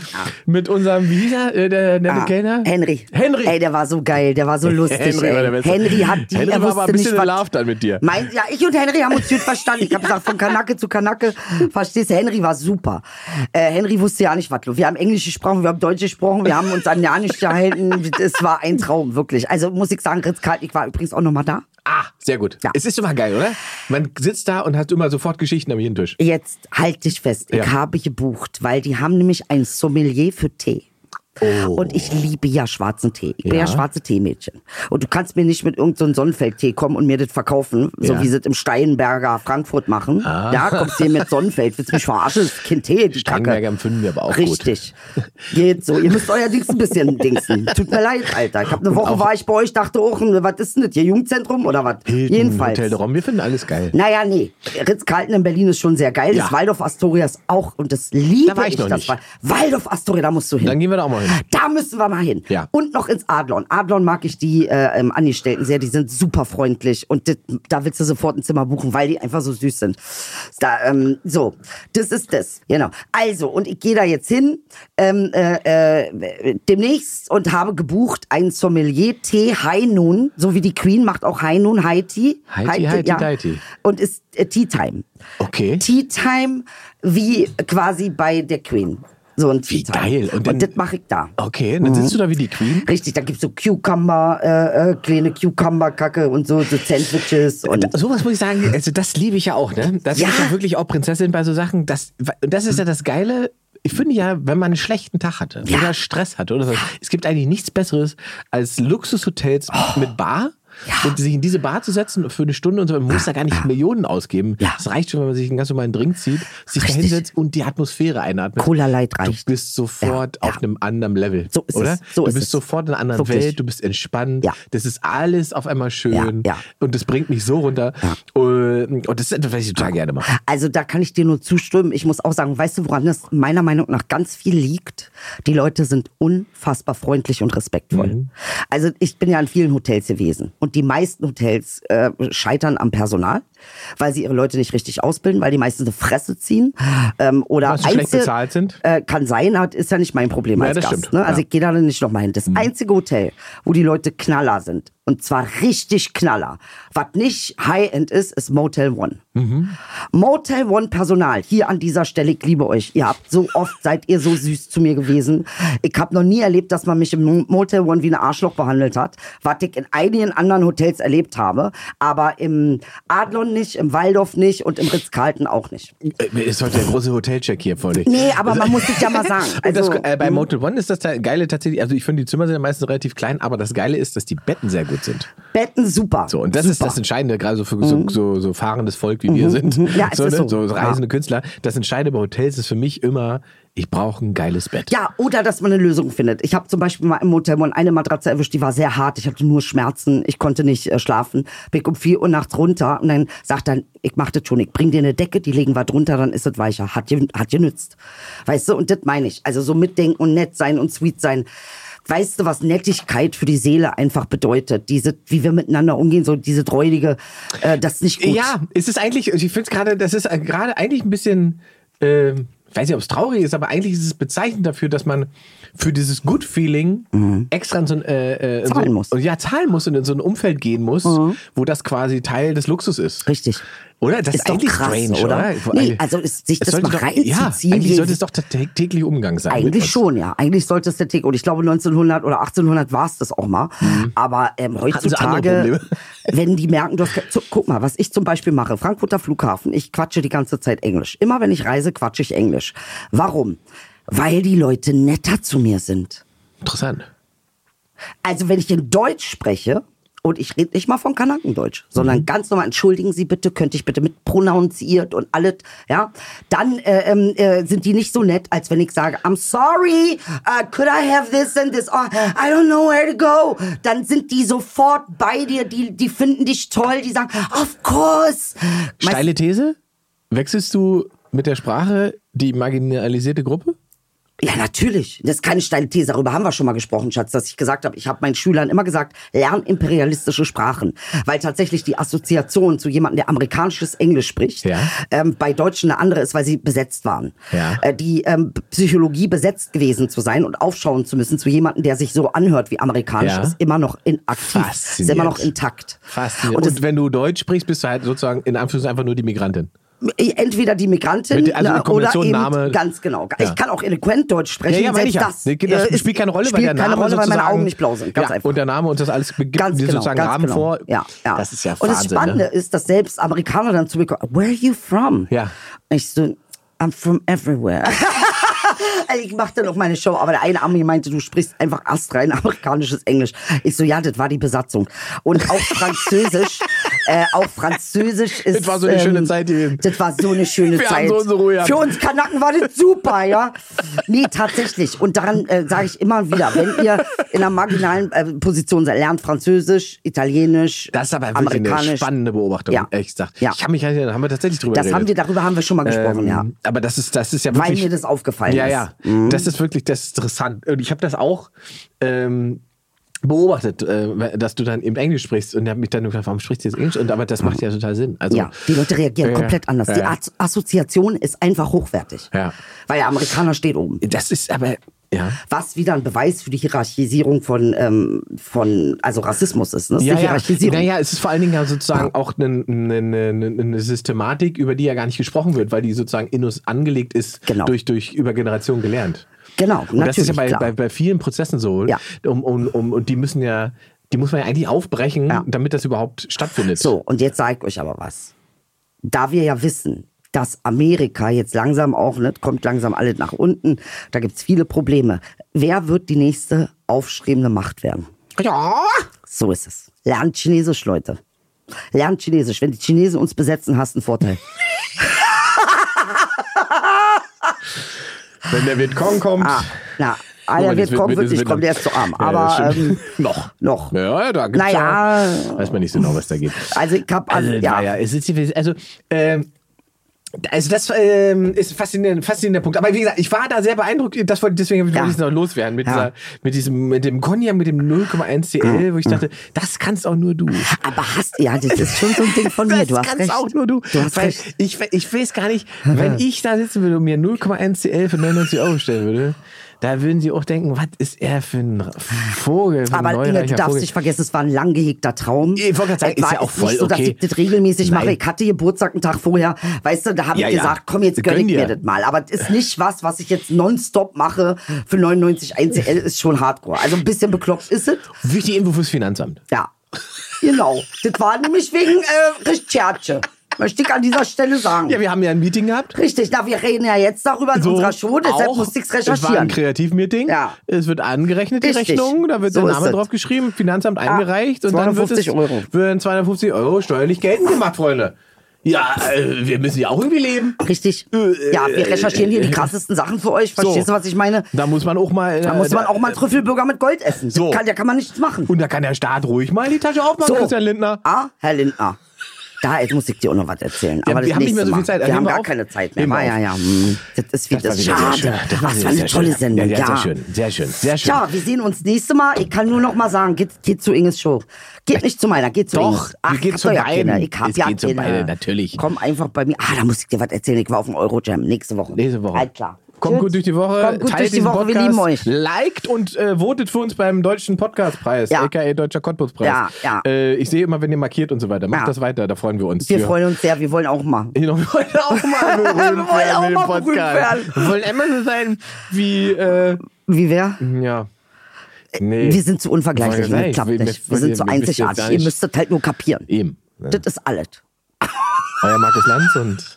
Mit unserem, wie hieß er, äh, der nette Ah, Kellner? Henry. Henry. Ey, der war so geil, der war so lustig. Henry ey. Henry hat die, Henry er war aber ein bisschen nicht, in Love dann mit dir. Mein, ja, ich und Henry haben uns gut verstanden. Ich habe gesagt, von Kanake zu Kanake, verstehst du, Henry war super. Äh, Henry wusste ja nicht, was los. Wir haben Englisch gesprochen, wir haben Deutsch gesprochen, wir haben uns an ja nicht gehalten. Es war ein Traum, wirklich. Also muss ich sagen, Ritz Kaltnik war übrigens auch nochmal da. Ah, sehr gut. Ja. Es ist immer geil, oder? Man sitzt da und hat immer sofort Geschichten am Tisch. Jetzt halt dich fest, ich Ja. habe gebucht, weil die haben nämlich ein Sommelier für Tee. Und ich liebe ja schwarzen Tee. Ich bin ja, Oh. Ja. schwarze Teemädchen. Und du kannst mir nicht mit irgendeinem so Sonnenfeldtee kommen und mir das verkaufen, so Ja. wie sie es im Steinberger Frankfurt machen. Ja, kommst du hier mit Sonnenfeld, willst mich verarschen? Das ist kein Tee, die Kacke. Steinberger empfinden wir aber auch Richtig. Geht so. Ihr müsst euer Dings ein bisschen dingsen. Tut mir leid, Alter. Ich habe eine Woche war ich bei euch, dachte auch, hm, was ist denn das hier? Jugendzentrum oder was? gut. Hilton, Jedenfalls. Hotel Rom, wir finden alles geil. Naja, nee. Ritz-Carlton in Berlin ist schon sehr geil. Ja. Das Waldorf Astoria ist auch, und das liebe Da ich noch das nicht. Wal- Waldorf Astoria, da musst du hin. Dann gehen wir da auch mal hin. Da müssen wir mal hin. Ja. Und noch ins Adlon. Adlon mag ich die äh, ähm, Angestellten sehr. Die sind super freundlich. Und dit, da willst du sofort ein Zimmer buchen, weil die einfach so süß sind. Da, ähm, so, das ist das. Genau. Also, und ich gehe da jetzt hin ähm, äh, äh, demnächst und habe gebucht einen Sommelier-Tee High Noon. So wie die Queen macht auch High Noon, High Tea. High Tea, High Tea, High Tea. Und ist äh, Tea Time. Okay. Tea Time wie quasi bei der Queen. So ein Wie Time. geil. Und Und, das mache ich da. Okay, dann sitzt du da wie die Queen. Richtig, da gibt's so Cucumber, äh, äh, kleine Cucumber-Kacke und so, so Sandwiches und. Da- Sowas muss ich sagen, also das liebe ich ja auch, ne? Das Ja. ist ja wirklich auch Prinzessin bei so Sachen. Das, und das ist ja das Geile. Ich finde ja, wenn man einen schlechten Tag hatte Ja. oder Stress hatte oder so, es gibt eigentlich nichts Besseres als Luxushotels Oh. mit Bar. Und sich in diese Bar zu setzen für eine Stunde und so, man muss da gar nicht Millionen ausgeben. Ja. Es reicht schon, wenn man sich einen ganz normalen Drink zieht, sich da hinsetzt und die Atmosphäre einatmet. Cola Light reicht. Du bist sofort Ja, auf ja. einem anderen Level. So ist oder? es, so du ist bist es. sofort in einer anderen Wirklich. Welt, du bist entspannt. Ja. Das ist alles auf einmal schön. Ja, ja. Und das bringt mich so runter. Und und das ist etwas, was ich total gerne mache. Also da kann ich dir nur zustimmen. Ich muss auch sagen, weißt du, woran das meiner Meinung nach ganz viel liegt? Die Leute sind unfassbar freundlich und respektvoll. Mhm. Also ich bin ja in vielen Hotels gewesen und die meisten Hotels äh, scheitern am Personal, weil sie ihre Leute nicht richtig ausbilden, weil die meisten eine Fresse ziehen ähm, oder Weil sie schlecht bezahlt sind? Äh, kann sein, hat, ist ja nicht mein Problem Ja, als das Gast. stimmt. Ne? Also Ja. Mhm. ich gehe da nicht nochmal hin. Das einzige Hotel, wo die Leute Knaller sind, und zwar richtig Knaller, was nicht High-End ist, ist Motel One. Mhm. Motel One Personal, hier an dieser Stelle, ich liebe euch. Ihr habt so oft, seid ihr so süß zu mir gewesen. Ich habe noch nie erlebt, dass man mich im Motel One wie ein Arschloch behandelt hat, was ich in einigen anderen Hotels erlebt habe, aber im Adlon nicht, im Waldorf nicht und im Ritz-Carlton auch nicht. Äh, Ist heute der große Hotelcheck hier vor dir. Nee, aber man muss sich ja mal sagen. Und das, Also, äh, bei Motel One ist das da Geile tatsächlich, also ich finde die Zimmer sind ja meistens relativ klein, aber das Geile ist, dass die Betten sehr gut sind. Betten super. So, und das ist super. das Entscheidende, gerade so für so, so, so fahrendes Volk wie wir sind. mhm. Ja, es so, ist ne? so. so reisende Künstler. Das Entscheidende bei Hotels ist für mich immer, ich brauche ein geiles Bett. Ja, oder dass man eine Lösung findet. Ich habe zum Beispiel mal im Hotel One eine Matratze erwischt, die war sehr hart. Ich hatte nur Schmerzen, ich konnte nicht äh, schlafen. Bin um 4 Uhr nachts runter und dann sagt dann, ich mach das schon, ich bring dir eine Decke, die legen wir drunter, dann ist es weicher. Hat, ge- hat genützt. Weißt du, und das meine ich. Also so mitdenken und nett sein und sweet sein. Weißt du, was Nettigkeit für die Seele einfach bedeutet? Diese, wie wir miteinander umgehen, so diese dreudige, äh, das ist nicht gut. Ja, es ist eigentlich, ich finde es gerade, das ist äh, gerade eigentlich ein bisschen ähm, weiß nicht, ob es traurig ist, aber eigentlich ist es bezeichnend dafür, dass man für dieses Good Feeling extra in so ein, äh, äh, Zahlen so, muss. Ja, zahlen muss und in so ein Umfeld gehen muss, wo das quasi Teil des Luxus ist. Richtig. Oder? Das ist, Ist doch krass, strange, oder? oder? Nee, also ist- sich es das mal doch, reinzuziehen, Ja, eigentlich sollte es doch der tä- tägliche Umgang sein. Eigentlich schon, ja. Eigentlich sollte es der Tick. Und ich glaube, 1900 oder 1800 war es das auch mal. Aber ähm, Mhm. sie andere heutzutage, wenn die merken, du hast, so, guck mal, was ich zum Beispiel mache, Frankfurter Flughafen, ich quatsche die ganze Zeit Englisch. Immer wenn ich reise, quatsche ich Englisch. Warum? Weil die Leute netter zu mir sind. Interessant. Also wenn ich in Deutsch spreche, und ich rede nicht mal von Kanakendeutsch, sondern Mhm. ganz normal, entschuldigen Sie bitte, könnte ich bitte mit prononziert und alles, ja, dann äh, ähm, äh, sind die nicht so nett, als wenn ich sage, I'm sorry, uh, could I have this and this, oh, I don't know where to go. Dann sind die sofort bei dir, die, die finden dich toll, die sagen, of course. Steile These? Wechselst du mit der Sprache die marginalisierte Gruppe? Ja, natürlich. Das ist keine steile These. Darüber haben wir schon mal gesprochen, Schatz, dass ich gesagt habe, ich habe meinen Schülern immer gesagt, lern imperialistische Sprachen. Weil tatsächlich die Assoziation zu jemandem, der amerikanisches Englisch spricht, Ja. ähm, bei Deutschen eine andere ist, weil sie besetzt waren. Ja. Äh, die ähm, Psychologie besetzt gewesen zu sein und aufschauen zu müssen zu jemandem, der sich so anhört wie amerikanisch, Ja. ist immer noch inaktiv. Ist immer noch intakt. Faszinierend. Und Und, wenn du Deutsch sprichst, bist du halt sozusagen in Anführungszeichen einfach nur die Migrantin. Entweder die Migrantin also in ne, oder eben Name- ganz genau. Ja. Ich kann auch eloquent Deutsch sprechen. Ja, ja, selbst ich ja. das, Das äh, spielt keine Rolle, weil spielt der Name keine Rolle, weil meine Augen nicht blau sind. Ganz ja, einfach. Und der Name und das alles begibt Ganz genau, sozusagen ganz Rahmen genau. vor. Ja, ja. Das ist ja Und das Wahnsinn. Spannende ne? ist, dass selbst Amerikaner dann zu mir kommen, where are you from? Ja. Ich so, I'm from everywhere. Also ich machte noch meine Show, aber der eine Ami meinte, du sprichst einfach astrein amerikanisches Englisch. Ich so, ja, das war die Besatzung. Und auch Französisch, äh, auch Französisch ist... Das war so eine schöne Zeit gewesen. Das war so eine schöne Wir haben Zeit. so unsere Ruhe. Für uns Kanaken war das super, ja. Nee, tatsächlich. Und daran äh, sage ich immer wieder, wenn ihr in einer marginalen äh, Position seid, lernt Französisch, Italienisch, Das ist aber wirklich eine spannende Beobachtung, Ja. ehrlich gesagt. Ja. Ich kann mich erinnern, haben wir tatsächlich drüber Das geredet. haben wir, darüber haben wir schon mal gesprochen, Ähm, ja. Aber das ist, das ist ja Weil wirklich. mir das aufgefallen ja, ist. Ja, Das ist wirklich, das ist interessant. Und ich habe das auch ähm, beobachtet, äh, dass du dann eben Englisch sprichst und habe mich dann gefragt, warum sprichst du jetzt Englisch? Und aber das macht ja total Sinn. Also, Ja, die Leute reagieren Ja, komplett anders. ja, Die ja. As- Assoziation ist einfach hochwertig. Ja. Weil der Amerikaner steht oben. Das ist aber, ja. Was wieder ein Beweis für die Hierarchisierung von, ähm, von also Rassismus ist. Ne? Das ist Ja, die ja. Hierarchisierung. Naja, es ist vor allen Dingen ja sozusagen auch eine, eine, eine, eine Systematik, über die ja gar nicht gesprochen wird, weil die sozusagen in uns angelegt ist, Genau. durch, durch über Generationen gelernt. Genau, Und das ist ja bei, bei, bei vielen Prozessen so. Ja. Um, um, um, und die müssen ja, die muss man ja eigentlich aufbrechen, Ja. damit das überhaupt stattfindet. So, und jetzt sage ich euch aber was. Da wir ja wissen, dass Amerika jetzt langsam auch, ne, kommt langsam alles nach unten, da gibt's viele Probleme. Wer wird die nächste aufstrebende Macht werden? Ja. So ist es. Lernt Chinesisch, Leute. Lernt Chinesisch. Wenn die Chinesen uns besetzen, hast du einen Vorteil. Wenn der Vietcong kommt. Ah, na, Alter, mal, das wird nicht kommen, der ist zu arm. Aber ähm, noch. noch. Ja, da gibt's Naja. ja. Weiß man nicht so genau, was da geht. Also ich hab, Also, also, ja. ja, ja, es ist, also, ähm, also das ähm, ist ein faszinierender, faszinierender Punkt. Aber wie gesagt, ich war da sehr beeindruckt. Das wollte, deswegen wollte Ja. ich es noch loswerden mit, Ja. dieser, mit diesem, mit dem Cognac, mit dem 0,1 CL, wo ich dachte, das kannst auch nur du. aber hast, ja, das ist schon so ein Ding von mir. Das Du hast kannst recht. auch nur du. Du hast Weil recht. Ich, ich weiß gar nicht, wenn ich da sitzen würde und mir 0,1 CL für 99 Euro stellen würde, da würden sie auch denken, was ist er für ein Vogel, für ein Aber Inge, du darfst Vogel. nicht vergessen, es war ein lang gehegter Traum. Ich wollte gerade sagen, Es war ist ja auch voll nicht so, dass okay. ich das regelmäßig mache. Nein. Ich hatte Geburtstag einen Tag vorher. Weißt du, da habe Ja, ich ja. gesagt, komm, jetzt gönn ich mir das mal. Aber das ist nicht was, was ich jetzt nonstop mache. Für 99 1CL ist schon hardcore. Also ein bisschen bekloppt ist es. Wichtige Info fürs Finanzamt. Ja, genau. Das war nämlich wegen äh, Recherche. Möchte ich an dieser Stelle sagen. Ja, wir haben ja ein Meeting gehabt. Richtig, na, wir reden ja jetzt darüber in So, unserer Show, deshalb auch. musste ich es Es war ein recherchieren. Kreativmeeting. Ja. Es wird angerechnet, die Richtig. Rechnung. Da wird So der Name drauf geschrieben, Finanzamt eingereicht. Und dann wird es 250 Euro. werden 250 Euro steuerlich geltend gemacht, Freunde. Ja, äh, wir müssen ja auch irgendwie leben. Richtig. Ja, wir recherchieren hier die krassesten Sachen für euch. Verstehst So. du, was ich meine? Da muss man auch mal. Da muss man auch mal einen Trüffelburger mit Gold essen. So. Kann, da kann man nichts machen. Und da kann der Staat ruhig mal die Tasche aufmachen, So. Christian Lindner. Ah, Herr Lindner. Da, jetzt muss ich dir auch noch was erzählen. Ja, aber wir das haben nicht mehr so viel. Zeit. Wir Nehmen haben wir gar auf. keine Zeit mehr. Wir War, ja, ja. hm. Das ist wie Das war das, sehr schade. Das war wieder für eine tolle schön. Sendung. Ja, Ja, sehr schön, sehr schön, sehr schön. Ja, wir sehen uns nächste Mal. Ich kann nur noch mal sagen, geht, geht zu Inges Show. Geht nicht zu meiner, geht zu Doch, Inges. wir gehen hab zu ja beiden. Ich hab Es ja geht zu beiden, natürlich. Komm einfach bei mir. Ah, da muss ich dir was erzählen. Ich war auf dem Eurojam nächste Woche. Nächste Woche. Halt klar. Kommt gut durch die Woche. Kommt gut teilt durch die Woche. Wir Podcast, lieben euch. Liked und äh, votet für uns beim Deutschen Podcastpreis, Ja. aka Deutscher Cottbus-Preis. Ja, ja. Äh, ich sehe immer, wenn ihr markiert und so weiter. Macht Ja. das weiter, da freuen wir uns. Wir freuen uns sehr. Wir wollen auch mal. Wir wollen auch mal berühmt Wir wollen auch mal berühmt werden. Wir wollen immer so sein wie, äh, Wie wer? ja. Nee. Wir sind zu unvergleichlich. Das klappt nicht. wir- Wir sind wir- so wir jetzt einzigartig. gar Ihr nicht- müsstet halt nur kapieren. Eben. Das ist alles. Euer Markus Lanz und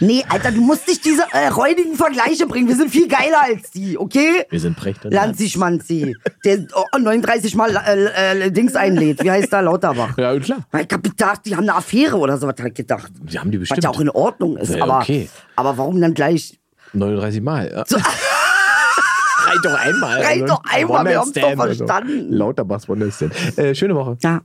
Nee, Alter, du musst nicht diese äh, räudigen Vergleiche bringen. Wir sind viel geiler als die, okay? wir sind Precht und Lanzi Schmanzi, der oh, 39 Mal äh, äh, Dings einlädt. Wie heißt da Lauterbach? Ja, klar. Ich hab gedacht, die haben eine Affäre oder so, was hab ich gedacht. Die haben die Was bestimmt. ja auch in Ordnung ist. Ja, aber, okay. aber warum dann gleich 39 Mal. Ja. Reicht doch einmal. Reicht doch einmal, wir haben's doch One-Night-Stand oder so. verstanden. Lauterbachs One-Night-Stand. Äh, schöne Woche. Ja.